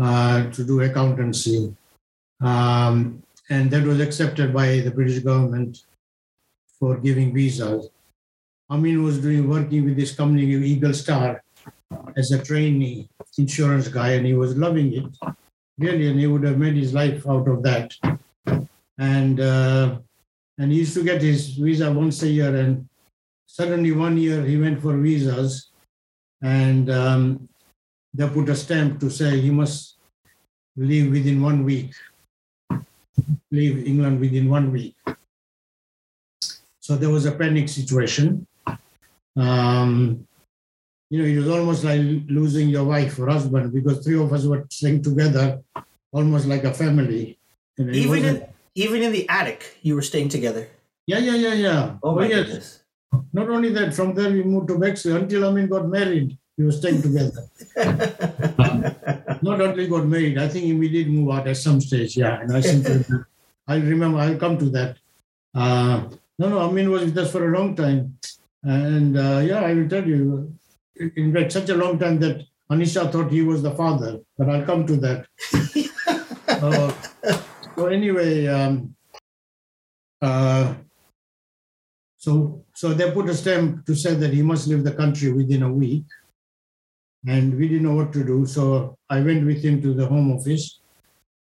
uh, to do accountancy. Um, and that was accepted by the British government for giving visas. Amin was doing working with this company, Eagle Star, as a trainee insurance guy, and he was loving it really, and he would have made his life out of that. And uh, and he used to get his visa once a year, and suddenly one year he went for visas, and um, they put a stamp to say he must leave within one week, leave England within one week. So there was a panic situation. Um, you know, it was almost like losing your wife or husband because three of us were staying together, almost like a family. Even in even in the attic, you were staying together. yeah, yeah, yeah, yeah. Oh my yes. goodness. Not only that, from there we moved to Mexico until Amin got married. We were staying together. Not until he got married. I think we did move out at some stage. Yeah, and I remember. I'll remember, I'll come to that. Uh, no, no, Amin was with us for a long time. And uh, yeah, I will tell you, in fact, such a long time that Anisha thought he was the father, but I'll come to that. uh, so anyway, um, uh, so so they put a stamp to say that he must leave the country within a week, and we didn't know what to do. So I went with him to the home office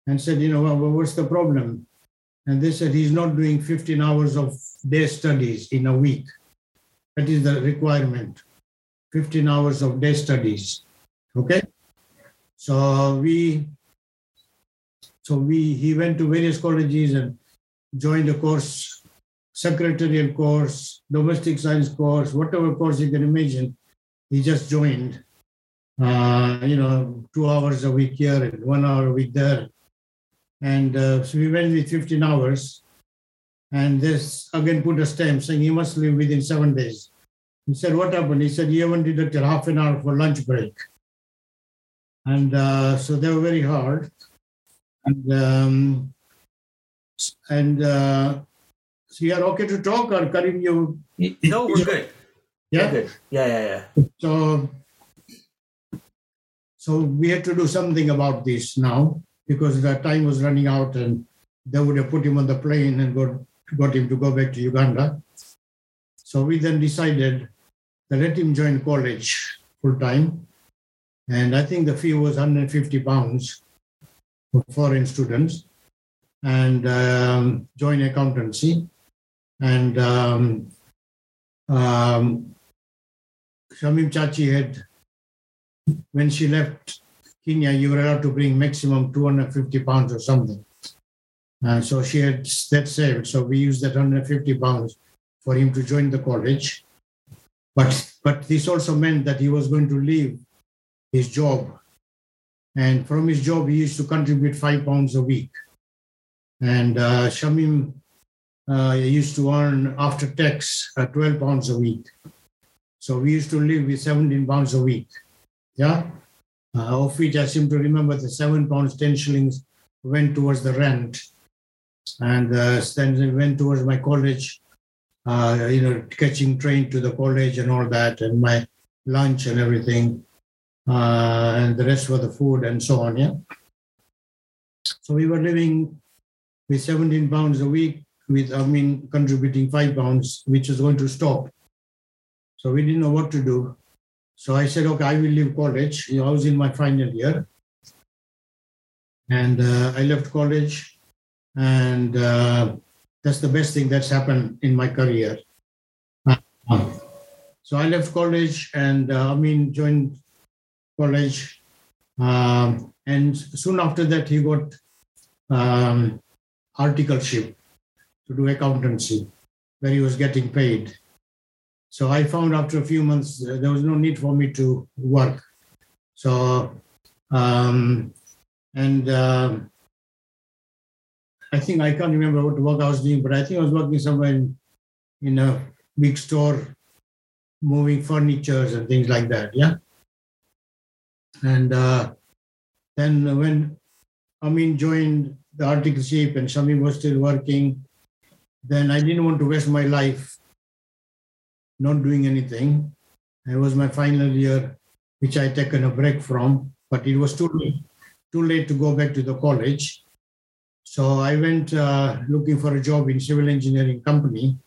and said, you know, well, what's the problem? And they said he's not doing 15 hours of day studies in a week. That is the requirement. 15 hours of day studies. Okay. So we so we he went to various colleges and joined a course, secretarial course, domestic science course, whatever course you can imagine. He just joined. Uh, you know, two hours a week here and one hour a week there. And uh, so we went with 15 hours. And this again put a stamp saying he must leave within seven days. He said, What happened? He said, You haven't deducted half an hour for lunch break. And uh, so they were very hard. And um, and uh, so you are okay to talk or Karim, you? No, we're good. Yeah. We're good. Yeah, yeah, yeah. So, so we had to do something about this now because the time was running out and they would have put him on the plane and got, got him to go back to Uganda. So we then decided to let him join college full time. And I think the fee was 150 pounds for foreign students and um, join accountancy. And um, um, Shamim Chachi had, when she left Kenya, you were allowed to bring maximum 250 pounds or something. Uh, so she had that saved. So we used that 150 pounds for him to join the college. But but this also meant that he was going to leave his job. And from his job, he used to contribute five pounds a week. And uh, Shamim uh, used to earn after tax uh, 12 pounds a week. So we used to live with 17 pounds a week. Yeah. Uh, of which I seem to remember the seven pounds, 10 shillings went towards the rent. And uh, then went towards my college, uh, you know, catching train to the college and all that, and my lunch and everything. Uh, and the rest for the food and so on. Yeah. So we were living with 17 pounds a week, with I mean contributing five pounds, which was going to stop. So we didn't know what to do. So I said, okay, I will leave college. I was in my final year. And uh, I left college. And uh, that's the best thing that's happened in my career. Uh, so I left college and uh, I mean, joined college. Um, and soon after that, he got um, articleship to do accountancy, where he was getting paid. So I found after a few months uh, there was no need for me to work. So, um, and uh, I think I can't remember what work I was doing, but I think I was working somewhere in, in a big store, moving furnitures and things like that. Yeah. And uh, then when Amin joined the articleship and Shami was still working, then I didn't want to waste my life not doing anything. It was my final year, which I taken a break from, but it was too late, too late to go back to the college. So I went uh, looking for a job in civil engineering company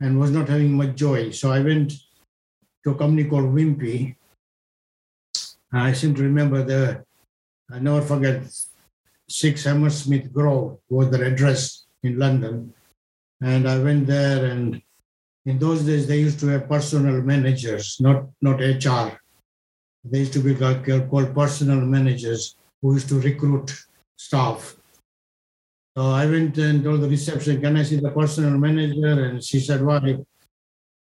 and was not having much joy. So I went to a company called Wimpey. I seem to remember the, I never forget, 6 Hammersmith Grove was their address in London. And I went there and in those days they used to have personal managers, not, not HR. They used to be uh, called personal managers who used to recruit staff. So I went and told the reception, can I see the personal manager? And she said, why?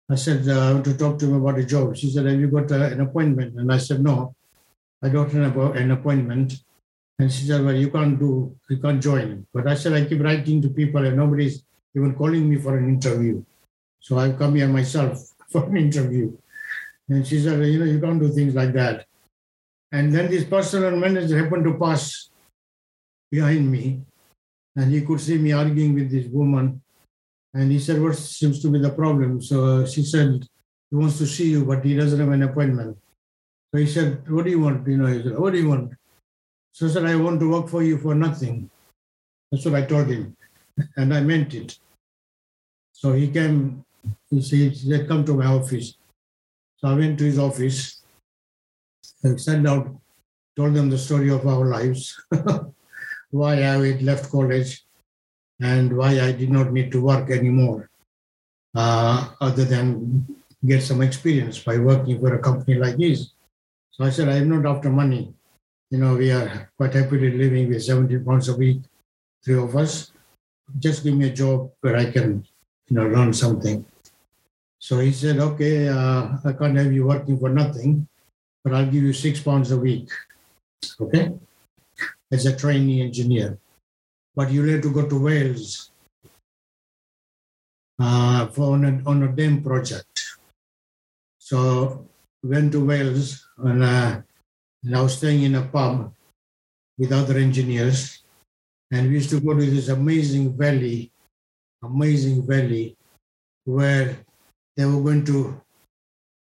I said, uh, I want to talk to him about a job. She said, have you got uh, an appointment? And I said, no, I don't have an appointment. And she said, well, you can't do, you can't join. But I said, I keep writing to people and nobody's even calling me for an interview. So I've come here myself for an interview. And she said, you know, you can't do things like that. And then this personal manager happened to pass behind me. And he could see me arguing with this woman. And he said, What seems to be the problem? So uh, she said, He wants to see you, but he doesn't have an appointment. So he said, What do you want? You know, he said, What do you want? So I said, I want to work for you for nothing. That's what I told him. And I meant it. So he came, he said, Come to my office. So I went to his office and sat down, told them the story of our lives, why I had left college, and why I did not need to work anymore, uh, other than get some experience by working for a company like this. So I said, I'm not after money. You know, we are quite happily living with 70 pounds a week, three of us. Just give me a job where I can, you know, learn something. So he said, okay, uh, I can't have you working for nothing, but I'll give you six pounds a week. Okay? As a trainee engineer. But you'll have to go to Wales uh, for on a, on a dam project. So went to Wales and, uh, and I was staying in a pub with other engineers. And we used to go to this amazing valley, amazing valley, where they were going to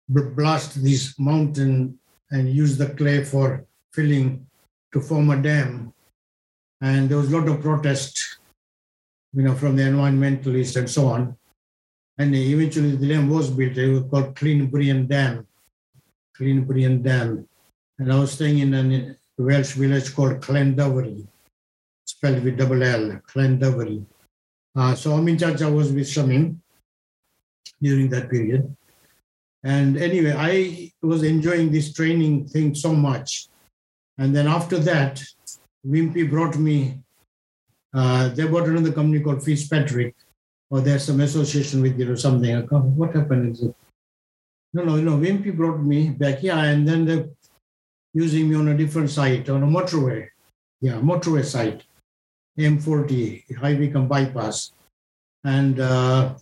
blast this mountain and use the clay for filling to form a dam. And there was a lot of protest, you know, from the environmentalists and so on. And eventually the dam was built. It was called Llyn Brianne Dam. Llyn Brianne Dam. And I was staying in a Welsh village called Llandovery, spelled with double L, Llandovery. Uh, so Amin Chacha was with Shamim during that period. And anyway, I was enjoying this training thing so much. And then after that, Wimpey brought me, uh, they brought another company called Fitzpatrick, or there's some association with it or something. What happened? No, no, no. Wimpey brought me back here, and then they're using me on a different site, on a motorway. Yeah, motorway site, M40, High Wycombe bypass. And uh,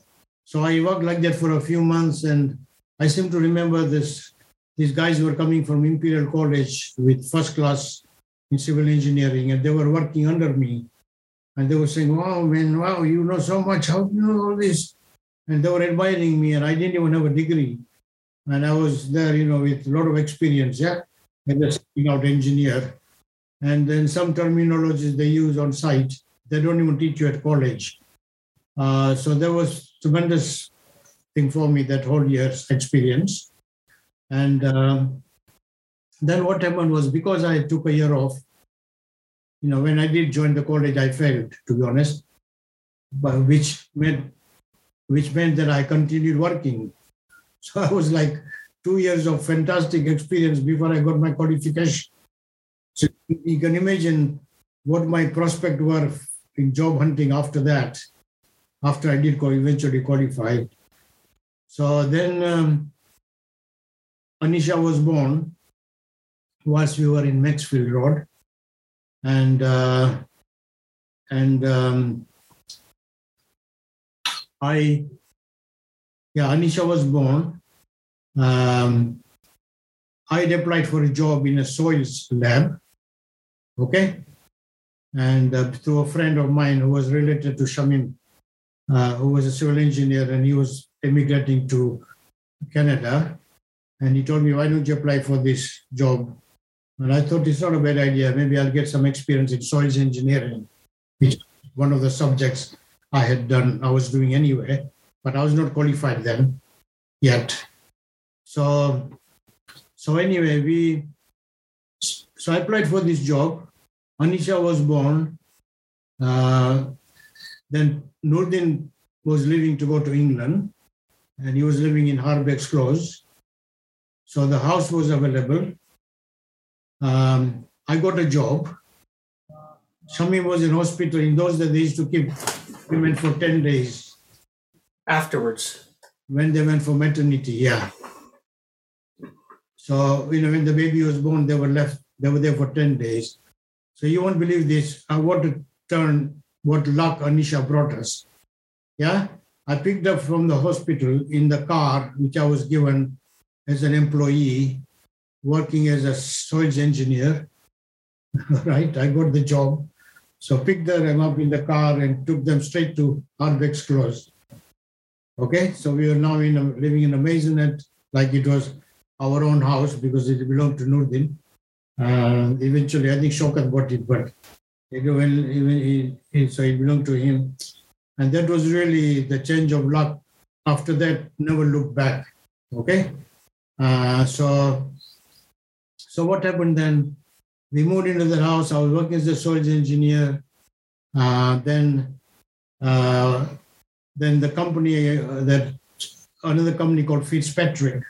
so I worked like that for a few months, and I seem to remember this. These guys were coming from Imperial College with first class in civil engineering, and they were working under me. And they were saying, "Wow, man! Wow, you know so much. How do you know all this?" And they were admiring me, and I didn't even have a degree, and I was there, you know, with a lot of experience. Yeah, as a starting out engineer, and then some terminologies they use on site they don't even teach you at college. Uh, so there was tremendous thing for me that whole year's experience. And um, then what happened was because I took a year off, you know, when I did join the college, I failed, to be honest, but which meant which meant that I continued working. So I was like two years of fantastic experience before I got my qualification. So you can imagine what my prospects were in job hunting after that after I did eventually qualify. So then um, Anisha was born whilst we were in Maxfield Road. And uh, and um, I, yeah, Anisha was born. Um, I applied for a job in a soils lab, okay? And uh, through a friend of mine who was related to Shamim, uh, who was a civil engineer and he was emigrating to Canada. And he told me, why don't you apply for this job? And I thought it's not a bad idea. Maybe I'll get some experience in soils engineering, which one of the subjects I had done, I was doing anyway, but I was not qualified then yet. So, so anyway, we, so I applied for this job. Anisha was born. Uh, then Nurdin was leaving to go to England and he was living in Harbeck's Close. So the house was available. Um, I got a job. Shami was in hospital. In those days, they used to keep women for 10 days. Afterwards. When they went for maternity, yeah. So, you know, when the baby was born, they were left, they were there for 10 days. So you won't believe this. I want to turn what luck Anisha brought us. Yeah, I picked up from the hospital in the car, which I was given as an employee, working as a soils engineer. right, I got the job. So picked them up in the car and took them straight to Arbex Close. Okay, so we are now in a, living in a maisonette like it was our own house because it belonged to Nurdin. Uh, eventually, I think Shokat bought it, but it, when, he, he, so it belonged to him. And that was really the change of luck. After that, never looked back. Okay, uh, so so what happened then? We moved into the house. I was working as a storage engineer. Uh, then, uh, then the company uh, that another company called Fitzpatrick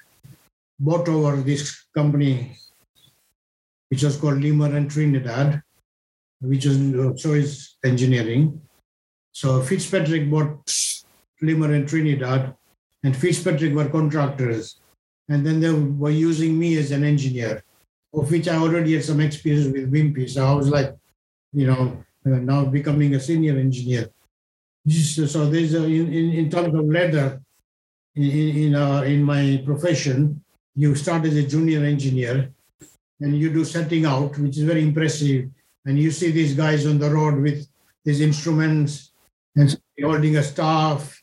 bought over this company, which was called Lemer and Trinidad, which was uh, storage engineering. So Fitzpatrick bought Lemer and Trinidad, and Fitzpatrick were contractors. And then they were using me as an engineer of which I already had some experience with Wimpey. So I was like, you know, uh, now becoming a senior engineer. So there's a, in, in, terms of ladder in in, uh, in my profession, you start as a junior engineer, and you do setting out, which is very impressive. And you see these guys on the road with these instruments and holding a staff.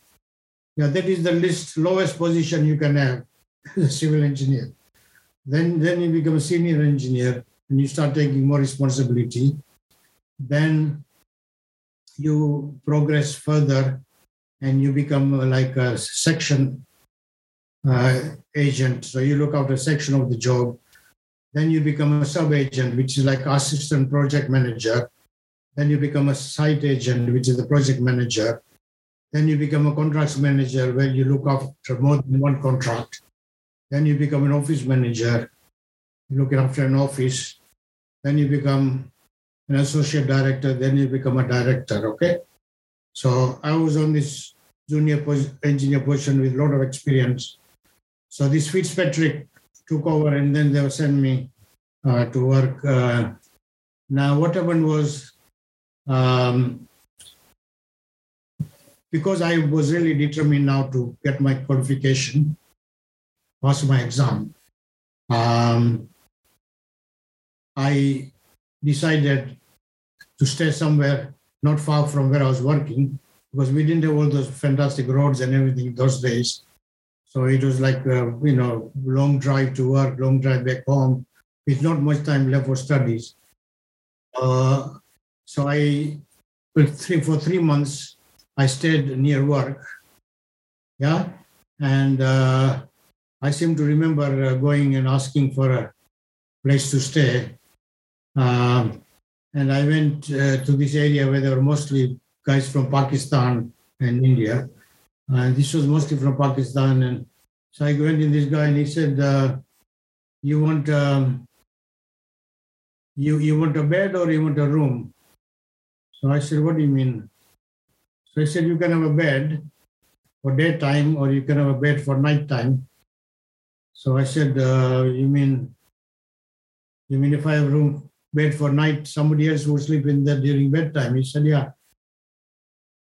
Yeah, that is the least lowest position you can have a civil engineer. Then, then you become a senior engineer and you start taking more responsibility. Then you progress further and you become like a section uh, agent. So you look after a section of the job. Then you become a sub agent, which is like assistant project manager. Then you become a site agent, which is the project manager. Then you become a contracts manager, where you look after more than one contract. Then you become an office manager, looking after an office. Then you become an associate director. Then you become a director. Okay. So I was on this junior engineer position with a lot of experience. So this Fitzpatrick took over, and then they sent me uh, to work. Uh, now, what happened was um, because I was really determined now to get my qualification, pass my exam, um, I decided to stay somewhere not far from where I was working because we didn't have all those fantastic roads and everything those days. So it was like, uh, you know, long drive to work, long drive back home with not much time left for studies. Uh, so I, three, for three months, I stayed near work. Yeah. And uh, I seem to remember uh, going and asking for a place to stay. Um, and I went uh, to this area where there were mostly guys from Pakistan and India. And this was mostly from Pakistan. And so I went in this guy and he said, uh, you want um, you, you want a bed or you want a room? So I said, what do you mean? So I said, you can have a bed for daytime or you can have a bed for nighttime. So I said, uh, you mean, you mean if I have room bed for night, somebody else would sleep in there during bedtime? He said, yeah.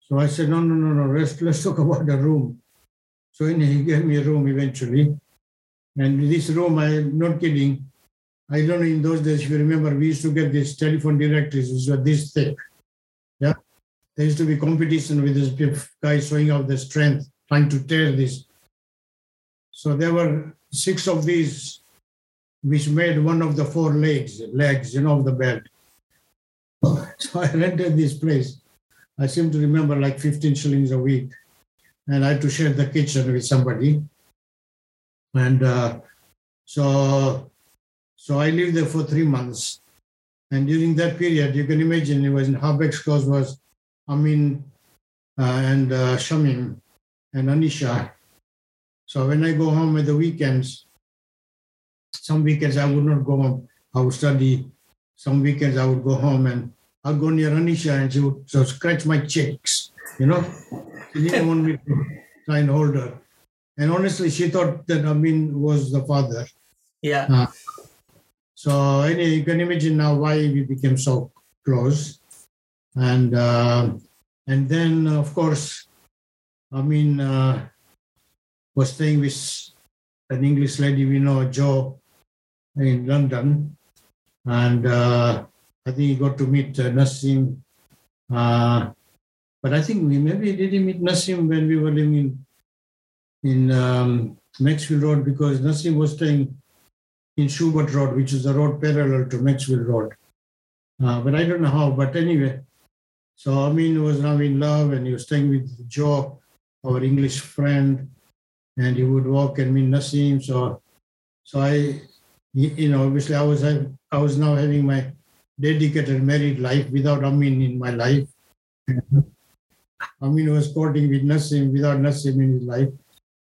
So I said, no, no, no, no, let's, let's talk about the room. So he gave me a room eventually. And this room, I'm not kidding. I don't know in those days, if you remember, we used to get these telephone directories, which were this thick. Yeah. There used to be competition with these guys showing off their strength, trying to tear this. So there were six of these, which made one of the four legs, legs, you know, of the bed. So I rented this place. I seem to remember like 15 shillings a week. And I had to share the kitchen with somebody. And uh, so, so I lived there for three months. And during that period, you can imagine it was in Arbex Close was Amin uh, and uh, Shamim and Anisha so when I go home at the weekends, some weekends I would not go home. I would study. Some weekends I would go home and I'll go near Anisha and she would so scratch my cheeks, you know. She didn't want me to try and hold her. And honestly, she thought that Amin was the father. Yeah. Uh, so anyway, you can imagine now why we became so close. And uh, and then of course, Amin, uh, was staying with an English lady we know, Joe, in London. And uh, I think he got to meet uh, Nassim Uh, but I think we maybe didn't meet Nassim when we were living in, in um, Maxwell Road because Nassim was staying in Schubert Road, which is the road parallel to Maxwell Road. Uh, but I don't know how. But anyway, so Amin was now in love and he was staying with Joe, our English friend, and he would walk and meet Nassim. So, so I, you know, obviously I was I was now having my dedicated married life without Amin in my life. Amin was courting with Nassim without Nassim in his life.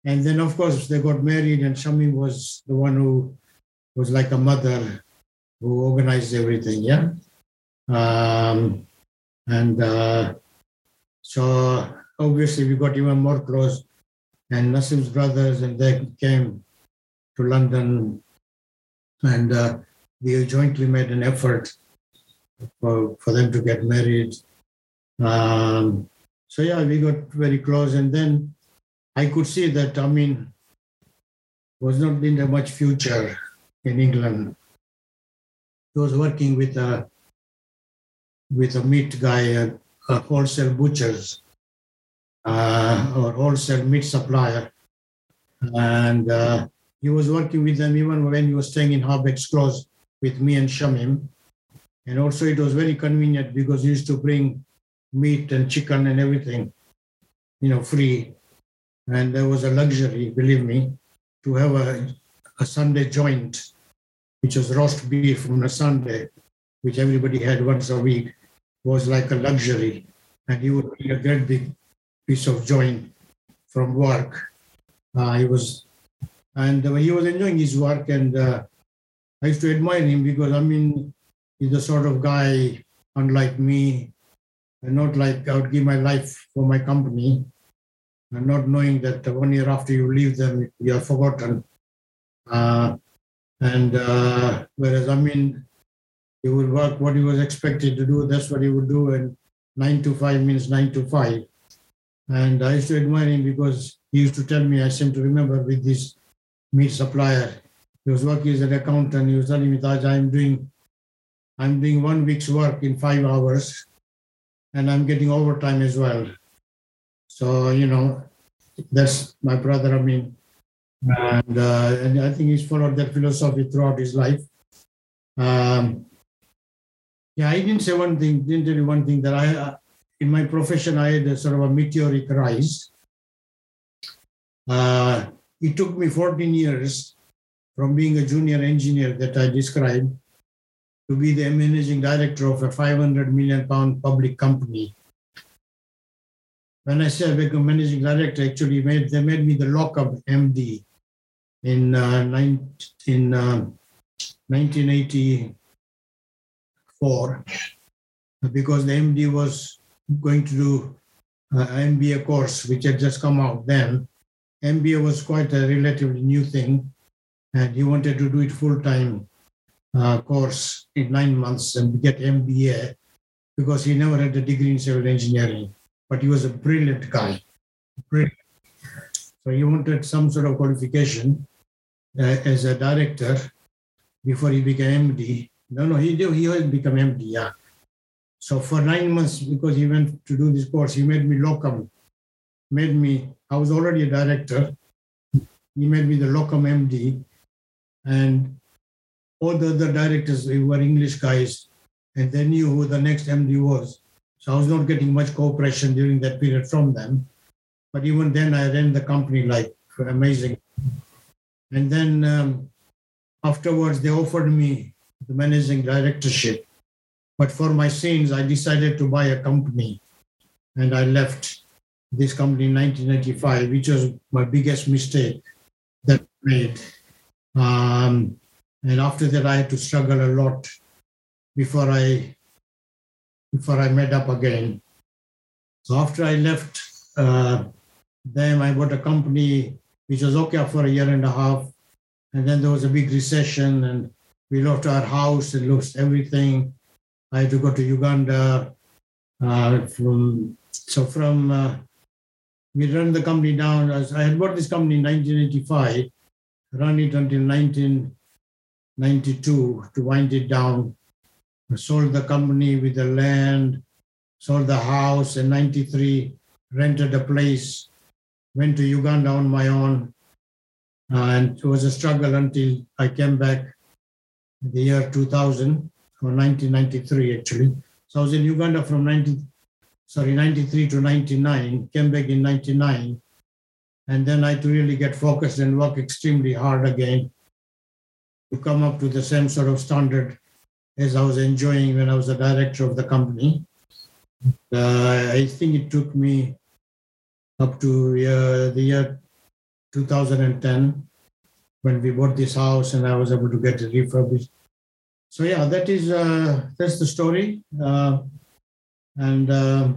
And then, of course, they got married, and Shami was the one who was like a mother who organized everything. Yeah. Um, and uh, so obviously we got even more close. And Nassim's brothers, and they came to London, and uh, we jointly made an effort for, for them to get married. Um, so yeah, we got very close, and then I could see that Amin was not in a much future in England. He was working with a with a meat guy, a, a wholesale butchers uh, or wholesale meat supplier, and uh, he was working with them even when he was staying in Habeck's Close with me and Shamim. And also, it was very convenient because he used to bring meat and chicken and everything, you know, free and there was a luxury, believe me, to have a, a Sunday joint, which was roast beef on a Sunday, which everybody had once a week, was like a luxury. And he would bring a great big piece of joint from work. Uh, he was, and uh, he was enjoying his work, and uh, I used to admire him because I mean, he's the sort of guy, unlike me, and not like I would give my life for my company and not knowing that one year after you leave them, you are forgotten. Uh, and uh, whereas, I mean, he would work what he was expected to do, that's what he would do, and nine to five means nine to five. And I used to admire him because he used to tell me, I seem to remember with this meat supplier, he was working as an accountant, he was telling me that I'm doing I'm doing one week's work in five hours and I'm getting overtime as well. So, you know, that's my brother, I mean, and, uh, and I think he's followed that philosophy throughout his life. Um, yeah, I didn't say one thing, didn't tell you one thing that I, in my profession, I had a sort of a meteoric rise. Uh, it took me 14 years from being a junior engineer that I described to be the managing director of a 500 million pound public company when I say I became managing director, actually made they made me the locum MD in uh, nine, in uh, 1984 because the MD was going to do uh, MBA course which had just come out then. MBA was quite a relatively new thing, and he wanted to do it full time uh, course in nine months and get MBA because he never had a degree in civil engineering but he was a brilliant guy. Brilliant. So he wanted some sort of qualification uh, as a director before he became MD. No, no, he did, he had become MD, yeah. So for nine months, because he went to do this course, he made me locum, made me, I was already a director. He made me the locum MD. And all the other directors were English guys, and they knew who the next MD was. So I was not getting much cooperation during that period from them. But even then, I ran the company like amazing. And then um, afterwards, they offered me the managing directorship. But for my sins, I decided to buy a company. And I left this company in 1995, which was my biggest mistake that I made. Um, and after that, I had to struggle a lot before I before I met up again. So after I left uh, them, I bought a company which was okay for a year and a half. And then there was a big recession and we lost our house and lost everything. I had to go to Uganda. Uh, from so from uh, we run the company down. I had bought this company in 1985, run it until 1992 to wind it down sold the company with the land, sold the house in 93, rented a place, went to Uganda on my own. And it was a struggle until I came back in the year 2000 or 1993 actually. So I was in Uganda from 90, sorry, 93 to 99, came back in 99. And then I had to really get focused and work extremely hard again to come up to the same sort of standard as I was enjoying when I was the director of the company. Uh, I think it took me up to uh, the year 2010 when we bought this house and I was able to get it refurbished. So yeah, that is uh, that's the story. Uh, and uh,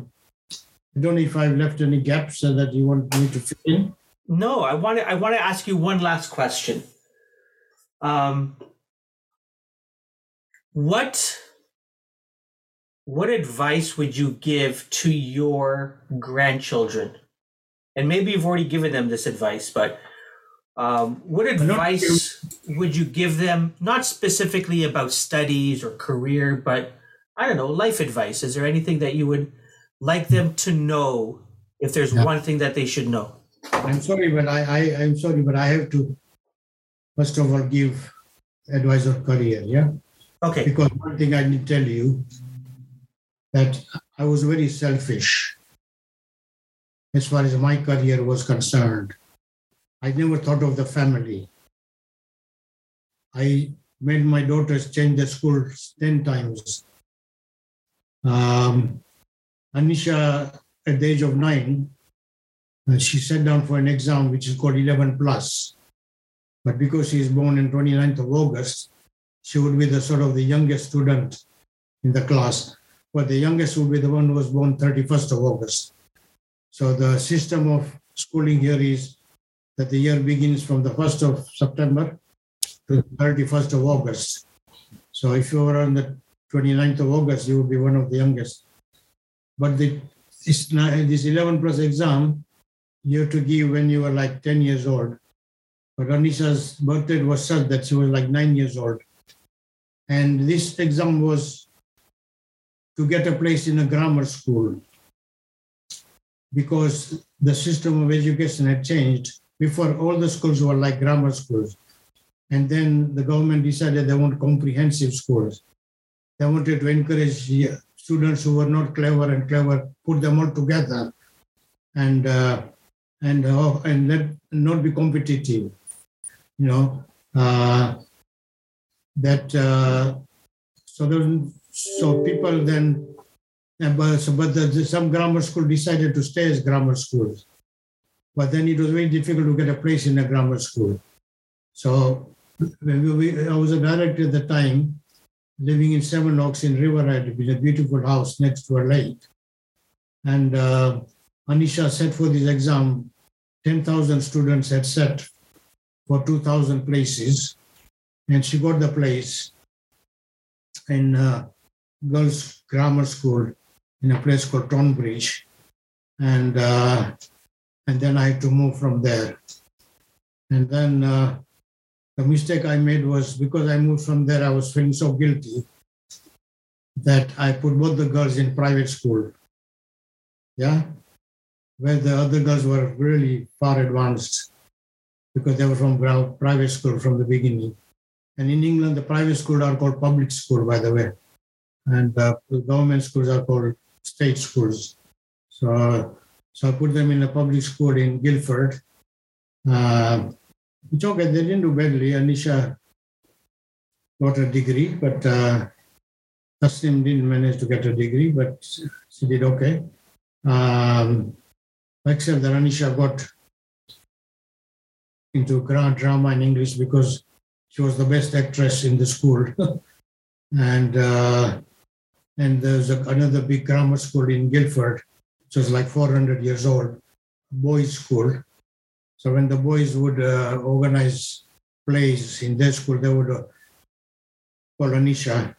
I don't know if I've left any gaps that you want me to fill in. No, I want to. I want to ask you one last question. Um, what what advice would you give to your grandchildren? And maybe you've already given them this advice, but um, what advice would you give them? Not specifically about studies or career, but I don't know, life advice. Is there anything that you would like them to know if there's Yeah. one thing that they should know? I'm sorry, but I, I I'm sorry, but I have to first of all give advice of career. Yeah. Okay. because one thing I did tell you that I was very selfish as far as my career was concerned. I never thought of the family. I made my daughters change the schools 10 times. Um, Anisha, at the age of nine, uh, she sat down for an exam which is called 11 plus. But because she is born on 29th of August, she would be the sort of the youngest student in the class, but the youngest would be the one who was born 31st of August. So the system of schooling here is that the year begins from the 1st of September to 31st of August. So if you were on the 29th of August, you would be one of the youngest. But the, this, this 11 plus exam, you have to give when you were like 10 years old. But Anisha's birthday was such that she was like nine years old. And this exam was to get a place in a grammar school because the system of education had changed. Before, all the schools were like grammar schools. And then the government decided they want comprehensive schools. They wanted to encourage students who were not clever and clever, put them all together and, uh, and, uh, and let, not be competitive. You know, uh, that uh, so there, so people then uh, but, so, but the- some grammar school decided to stay as grammar schools but then it was very difficult to get a place in a grammar school so we, i was a director at the time living in Sevenoaks in riverhead with a beautiful house next to a lake. And uh, anisha set for this exam. 10000 students had set for 2000 places. And she got the place in uh, girls grammar school in a place called Tonbridge, and uh, and then I had to move from there. And then uh, the mistake I made was because I moved from there, I was feeling so guilty that I put both the girls in private school. Yeah, where the other girls were really far advanced because they were from private school from the beginning. And in England, the private schools are called public school, by the way, and uh, the government schools are called state schools. So, so I put them in a public school in Guildford. Uh, it's okay; they didn't do badly. Anisha got a degree, but uh, didn't manage to get a degree, but she did okay. Um, except that Anisha got into grand drama in English because she was the best actress in the school. and uh, and there's a, another big grammar school in Guildford, which was like 400 years old, boys' school. So when the boys would uh, organize plays in their school, they would uh, call Anisha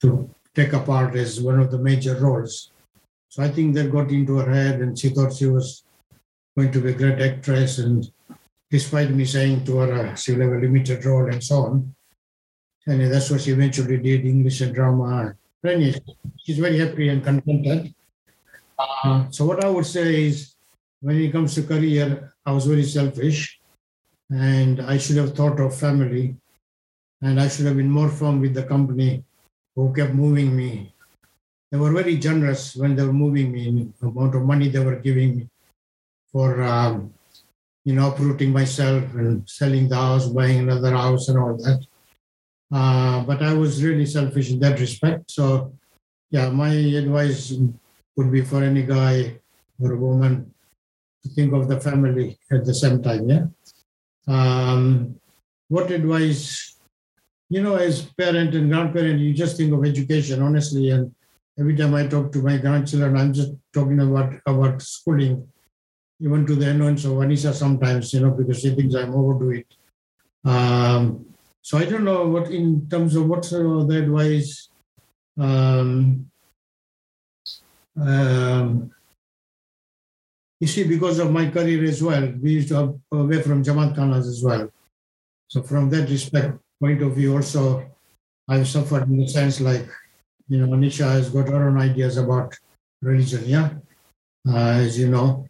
to take a part as one of the major roles. So I think that got into her head, and she thought she was going to be a great actress. And despite me saying to her uh, she'll have a limited role and so on, and that's what she eventually did English and drama. She's very happy and contented. Uh, so what I would say is, when it comes to career, I was very selfish, and I should have thought of family, and I should have been more firm with the company who kept moving me. They were very generous when they were moving me, the amount of money they were giving me for, um, you know, uprooting myself and selling the house, buying another house, and all that. Uh, but I was really selfish in that respect. So, yeah, my advice would be for any guy or a woman think of the family at the same time. Yeah. Um, what advice? You know, as parent and grandparent, you just think of education, honestly. And every time I talk to my grandchildren, I'm just talking about about schooling, even to the annoyance of Anisha sometimes, you know, because she thinks I'm overdo it. Um, so I don't know what, in terms of what's uh, the advice. Um, um, you see, because of my career as well, we used to have away from Jamaat Khanas as well. So from that respect point of view, also I've suffered in the sense like, you know, Anisha has got her own ideas about religion. Yeah, uh, as you know,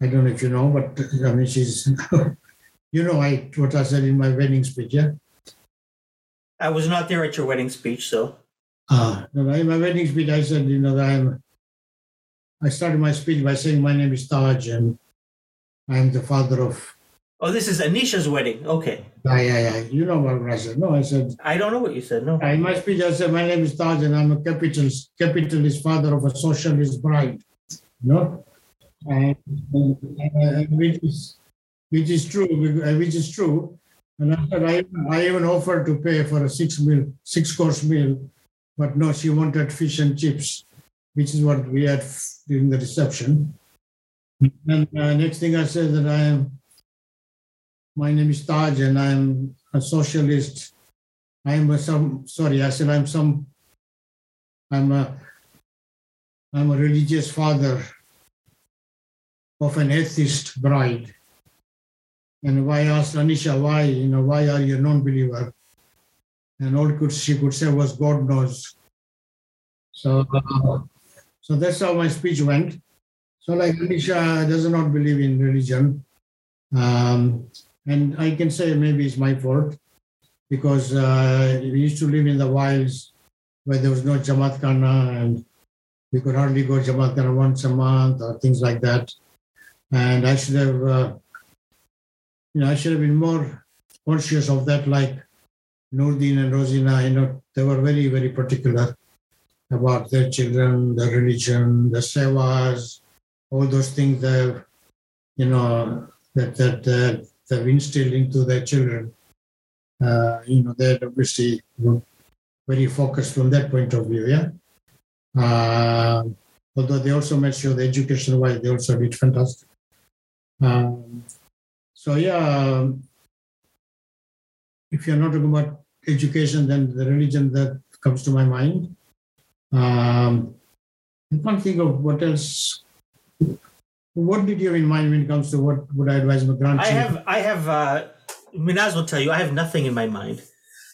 I don't know if you know, but I mean, she's, you know, I what I said in my wedding speech. Yeah. I was not there at your wedding speech, so. Uh, in my wedding speech, I said, you know, that I'm I started my speech by saying, My name is Taj, and I'm the father of. Oh, this is Anisha's wedding. Okay. Yeah, yeah, yeah. You know what I said. No, I said. I don't know what you said. No. In my speech, I said, My name is Taj, and I'm a capitalist, capitalist father of a socialist bride. No? And, and, and, which, is, which is true, which uh, is true. And I said, I, I even offered to pay for a six meal, six course meal, but no, she wanted fish and chips which is what we had during the reception. And uh, next thing I said that I am, my name is Taj and I'm a socialist. I am a some, sorry, I said I'm some, I'm a, I'm a religious father of an atheist bride. And I asked Anisha, why, you know, why are you a non-believer? And all could she could say was God knows. So uh, so that's how my speech went. So, like Anisha does not believe in religion. Um, and I can say maybe it's my fault because uh, we used to live in the wilds where there was no Jamaat Khana and we could hardly go Jamaat Khana once a month or things like that. And I should have, uh, you know, I should have been more conscious of that, like Nurdin and Rosina, you know, they were very, very particular about their children, the religion, the sevas, all those things that you know that that that they've instilled into their children. Uh, you know, they're obviously very focused from that point of view. Yeah. Uh, although they also made sure the education wise they also did fantastic. Um, so yeah, if you're not talking about education, then the religion that comes to my mind. Um, I can't think of what else. What did you have in mind when it comes to what would I advise my grandchildren? I have, I have. Uh, Minaz will tell you, I have nothing in my mind.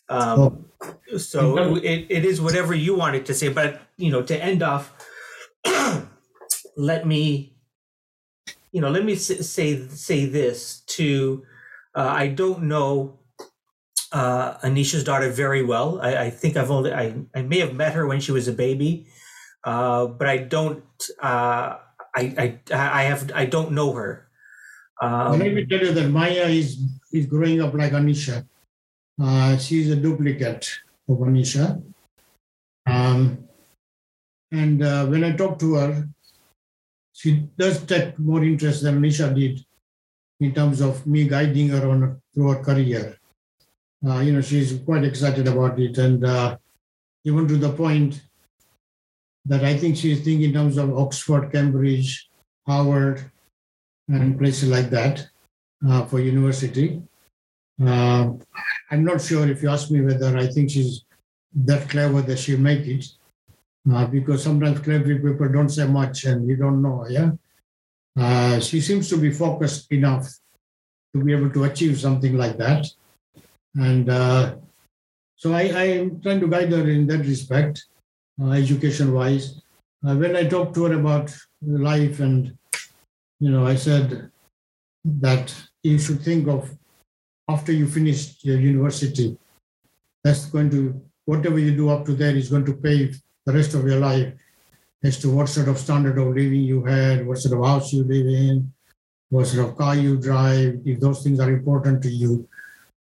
Um, oh. So it, it is whatever you wanted to say, but you know, to end off, let me, you know, let me say say this to. Uh, I don't know uh, Anisha's daughter very well. I, I, think I've only I, I may have met her when she was a baby, uh, but I don't. Uh, I, I I have I don't know her. Um, Let me tell you that Maya is is growing up like Anisha. Uh, she's a duplicate of Anisha. Um, and uh, when I talk to her, she does take more interest than Anisha did in terms of me guiding her on through her career uh, you know, she's quite excited about it. And uh, even to the point that I think she's thinking in terms of Oxford, Cambridge, Harvard, and places like that uh, for university. Uh, I'm not sure if you ask me whether I think she's that clever that she'll make it, uh, because sometimes clever people don't say much and you don't know. Yeah, uh, she seems to be focused enough to be able to achieve something like that. And uh, so I, I am trying to guide her in that respect, uh, education wise. Uh, when I talked to her about life, and you know, I said that you should think of after you finish your university. That's going to whatever you do up to there is going to pay the rest of your life as to what sort of standard of living you had, what sort of house you live in, what sort of car you drive. If those things are important to you,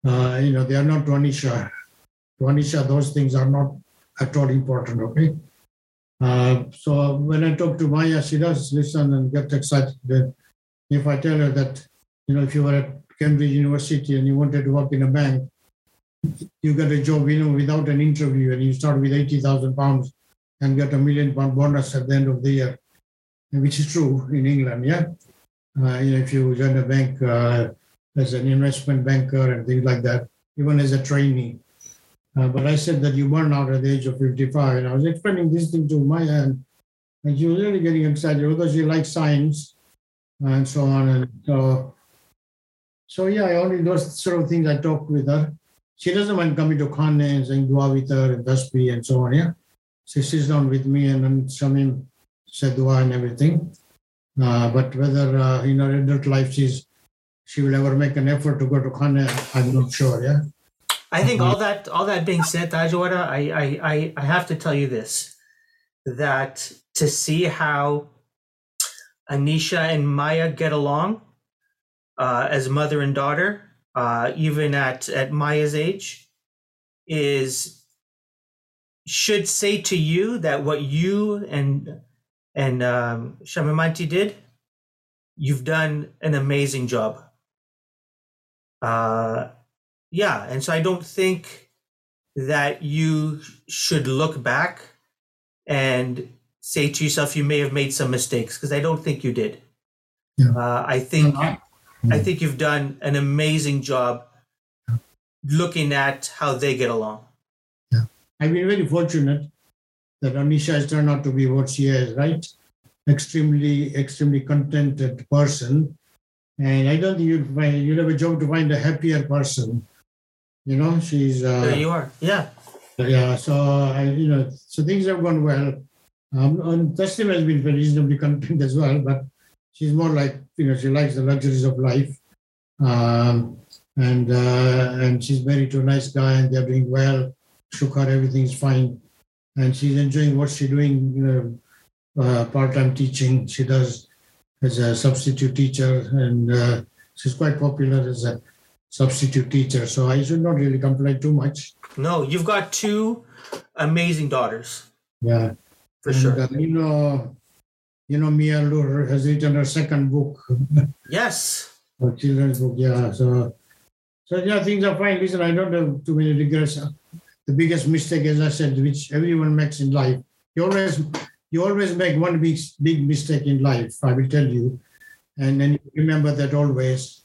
uh, you know, they are not to Anisha. Those things are not at all important, okay? Uh, so when I talk to Maya, she does listen and get excited. That if I tell her that, you know, if you were at Cambridge University and you wanted to work in a bank, you get a job, you know, without an interview, and you start with eighty thousand pounds and get a million pound bonus at the end of the year, which is true in England. Yeah, uh, you know, if you join a bank uh, as an investment banker and things like that, even as a trainee. Uh, but I said that you burn out at the age of 55, and I was explaining this thing to my aunt, and she was really getting excited because she likes science and so on. And so, so yeah, I only those sort of things I talked with her. She doesn't mind coming to Khane and saying dua with her and tasbih and so on. Yeah, she sits down with me and then Shamim said dua and everything. Uh, but whether uh, in her adult life she's she will ever make an effort to go to Khane, I'm not sure. Yeah. I think all that all that being said, Tajwada, I, I I I have to tell you this: that to see how Anisha and Maya get along uh, as mother and daughter, uh, even at at Maya's age, is should say to you that what you and and um, Shamimanti did, you've done an amazing job. Uh, yeah, and so I don't think that you should look back and say to yourself you may have made some mistakes because I don't think you did. Yeah. Uh, I think I think you've done an amazing job looking at how they get along. Yeah. I've been very fortunate that Anisha has turned out to be what she is, right? Extremely, extremely contented person. And I don't think you'll find you'd have a job to find a happier person you know, she's. Uh, there you are. Yeah. Yeah. So I, you know, so things have gone well. Um, and Tasnim has been very reasonably content as well, but she's more like you know she likes the luxuries of life, um, and uh, and she's married to a nice guy, and they're doing well. Shukar, everything's fine, and she's enjoying what she's doing. You know, uh, part-time teaching. She does as a substitute teacher, and uh, she's quite popular as a substitute teacher. So I should not really complain too much. No, you've got two amazing daughters. Yeah, for and, sure. Uh, you know, you know, Mia Lur has written her second book. yes. A children's book. Yeah. So, so yeah, things are fine. Listen, I don't have too many regrets. The biggest mistake, as I said, which everyone makes in life, you always you always make one big big mistake in life. I will tell you, and then remember that always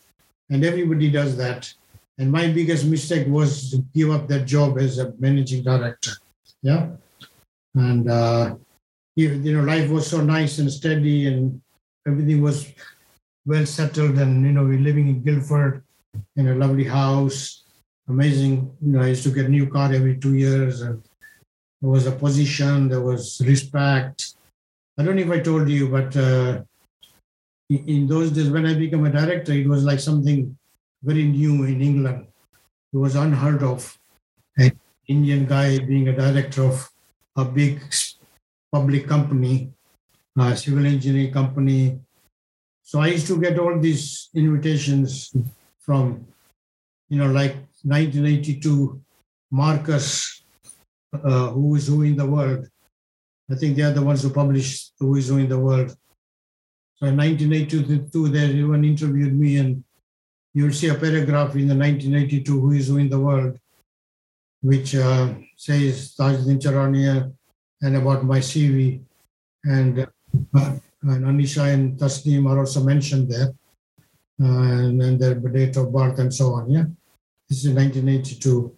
and everybody does that. And my biggest mistake was to give up that job as a managing director. Yeah. And, uh, you, you know, life was so nice and steady and everything was well settled. And, you know, we're living in Guildford in a lovely house. Amazing. You know, I used to get a new car every two years. And there was a position, there was respect. I don't know if I told you, but uh, in those days when I became a director, it was like something very new in England. It was unheard of. An Indian guy being a director of a big public company, a civil engineering company. So I used to get all these invitations from, you know, like 1982, Marquis, uh, Who is Who in the World. I think they are the ones who published Who is Who in the World so in 1982, they even interviewed me, and you'll see a paragraph in the 1982 Who is Who in the World, which uh, says Tajuddin Charania and about my CV. And, uh, and Anisha and Tasneem are also mentioned there, uh, and, and their date of birth and so on. Yeah, this is 1982.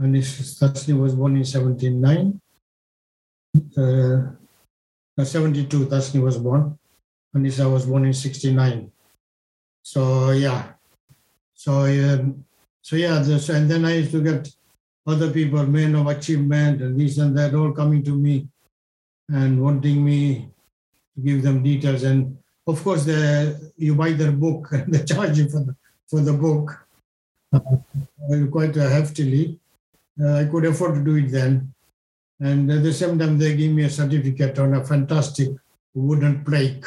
Anisha Tasneem was born in 79. Uh, 72, Tasneem was born. Anisha was born in 69. So yeah. So um, so yeah, this, and then I used to get other people, men of achievement and this and that, all coming to me and wanting me to give them details. And of course, the you buy their book and they charge you for the for the book uh, quite uh, heftily. Uh, I could afford to do it then. And at the same time, they give me a certificate on a fantastic wooden plaque.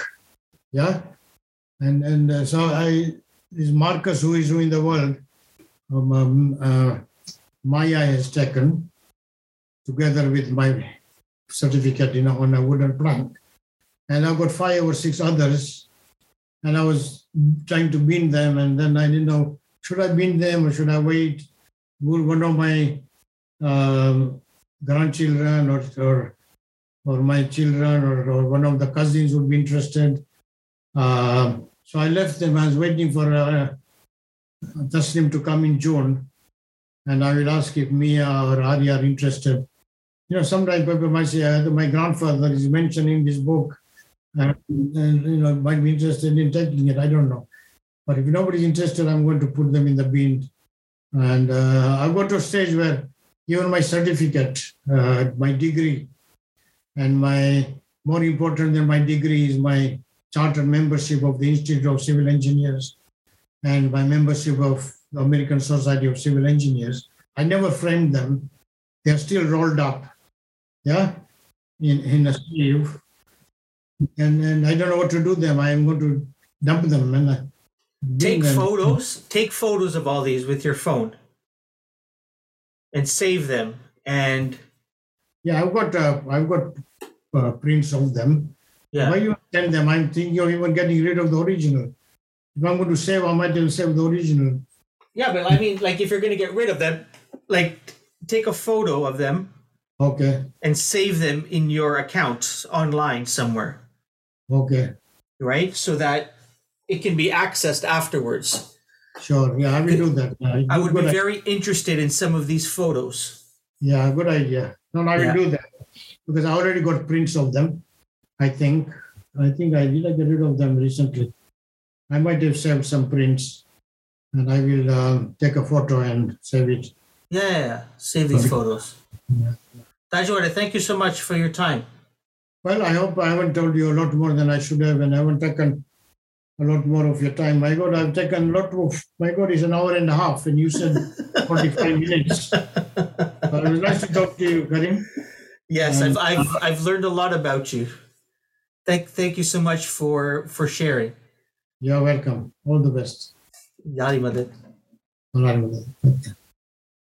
Yeah. And and uh, so I, this Marquis, who is who in the world, um, um, uh, Maya has taken together with my certificate you know, on a wooden plank. And I've got five or six others. And I was trying to bind them. And then I didn't know, should I bind them or should I wait? One of my um, grandchildren or, or, or my children or, or one of the cousins would be interested? Uh, so I left them. I was waiting for uh, Taslim to come in June. And I will ask if Mia or Ari are interested you know, sometimes people might say, uh, my grandfather is mentioning this book, and, and, you know, might be interested in taking it. I don't know. But if nobody's interested, I'm going to put them in the bin. And uh, I got to a stage where even my certificate, uh, my degree, and my more important than my degree is my charter membership of the Institute of Civil Engineers and my membership of the American Society of Civil Engineers. I never framed them. They're still rolled up yeah, in, in a sleeve. And, and I don't know what to do them. I am going to dump them and uh, take them. photos. Take photos of all these with your phone and save them. And yeah, I've got uh, I've got uh, prints of them. Yeah. Why you send them? I'm thinking of even getting rid of the original. If I'm going to save, I might have save the original. Yeah, but I mean, like if you're going to get rid of them, like take a photo of them Okay. And save them in your account online somewhere. Okay. Right? So that it can be accessed afterwards. Sure. Yeah, I will do that. Uh, I would be idea. very interested in some of these photos. Yeah, good idea. No, no I will yeah. do that because I already got prints of them. I think. I think I did I get rid of them recently. I might have saved some prints, and I will uh, take a photo and save it. Yeah, yeah, yeah. save these photos. Yeah. Tajwada, thank you so much for your time. Well, I hope I haven't told you a lot more than I should have, and I haven't taken a lot more of your time. My God, I've taken a lot of. My God, it's an hour and a half, and you said forty-five minutes. But it was nice to talk to you, Karim. Yes, I've, I've uh, I've learned a lot about you. Thank thank you so much for for sharing. You're welcome. All the best. Ya Ali Madad. Madad.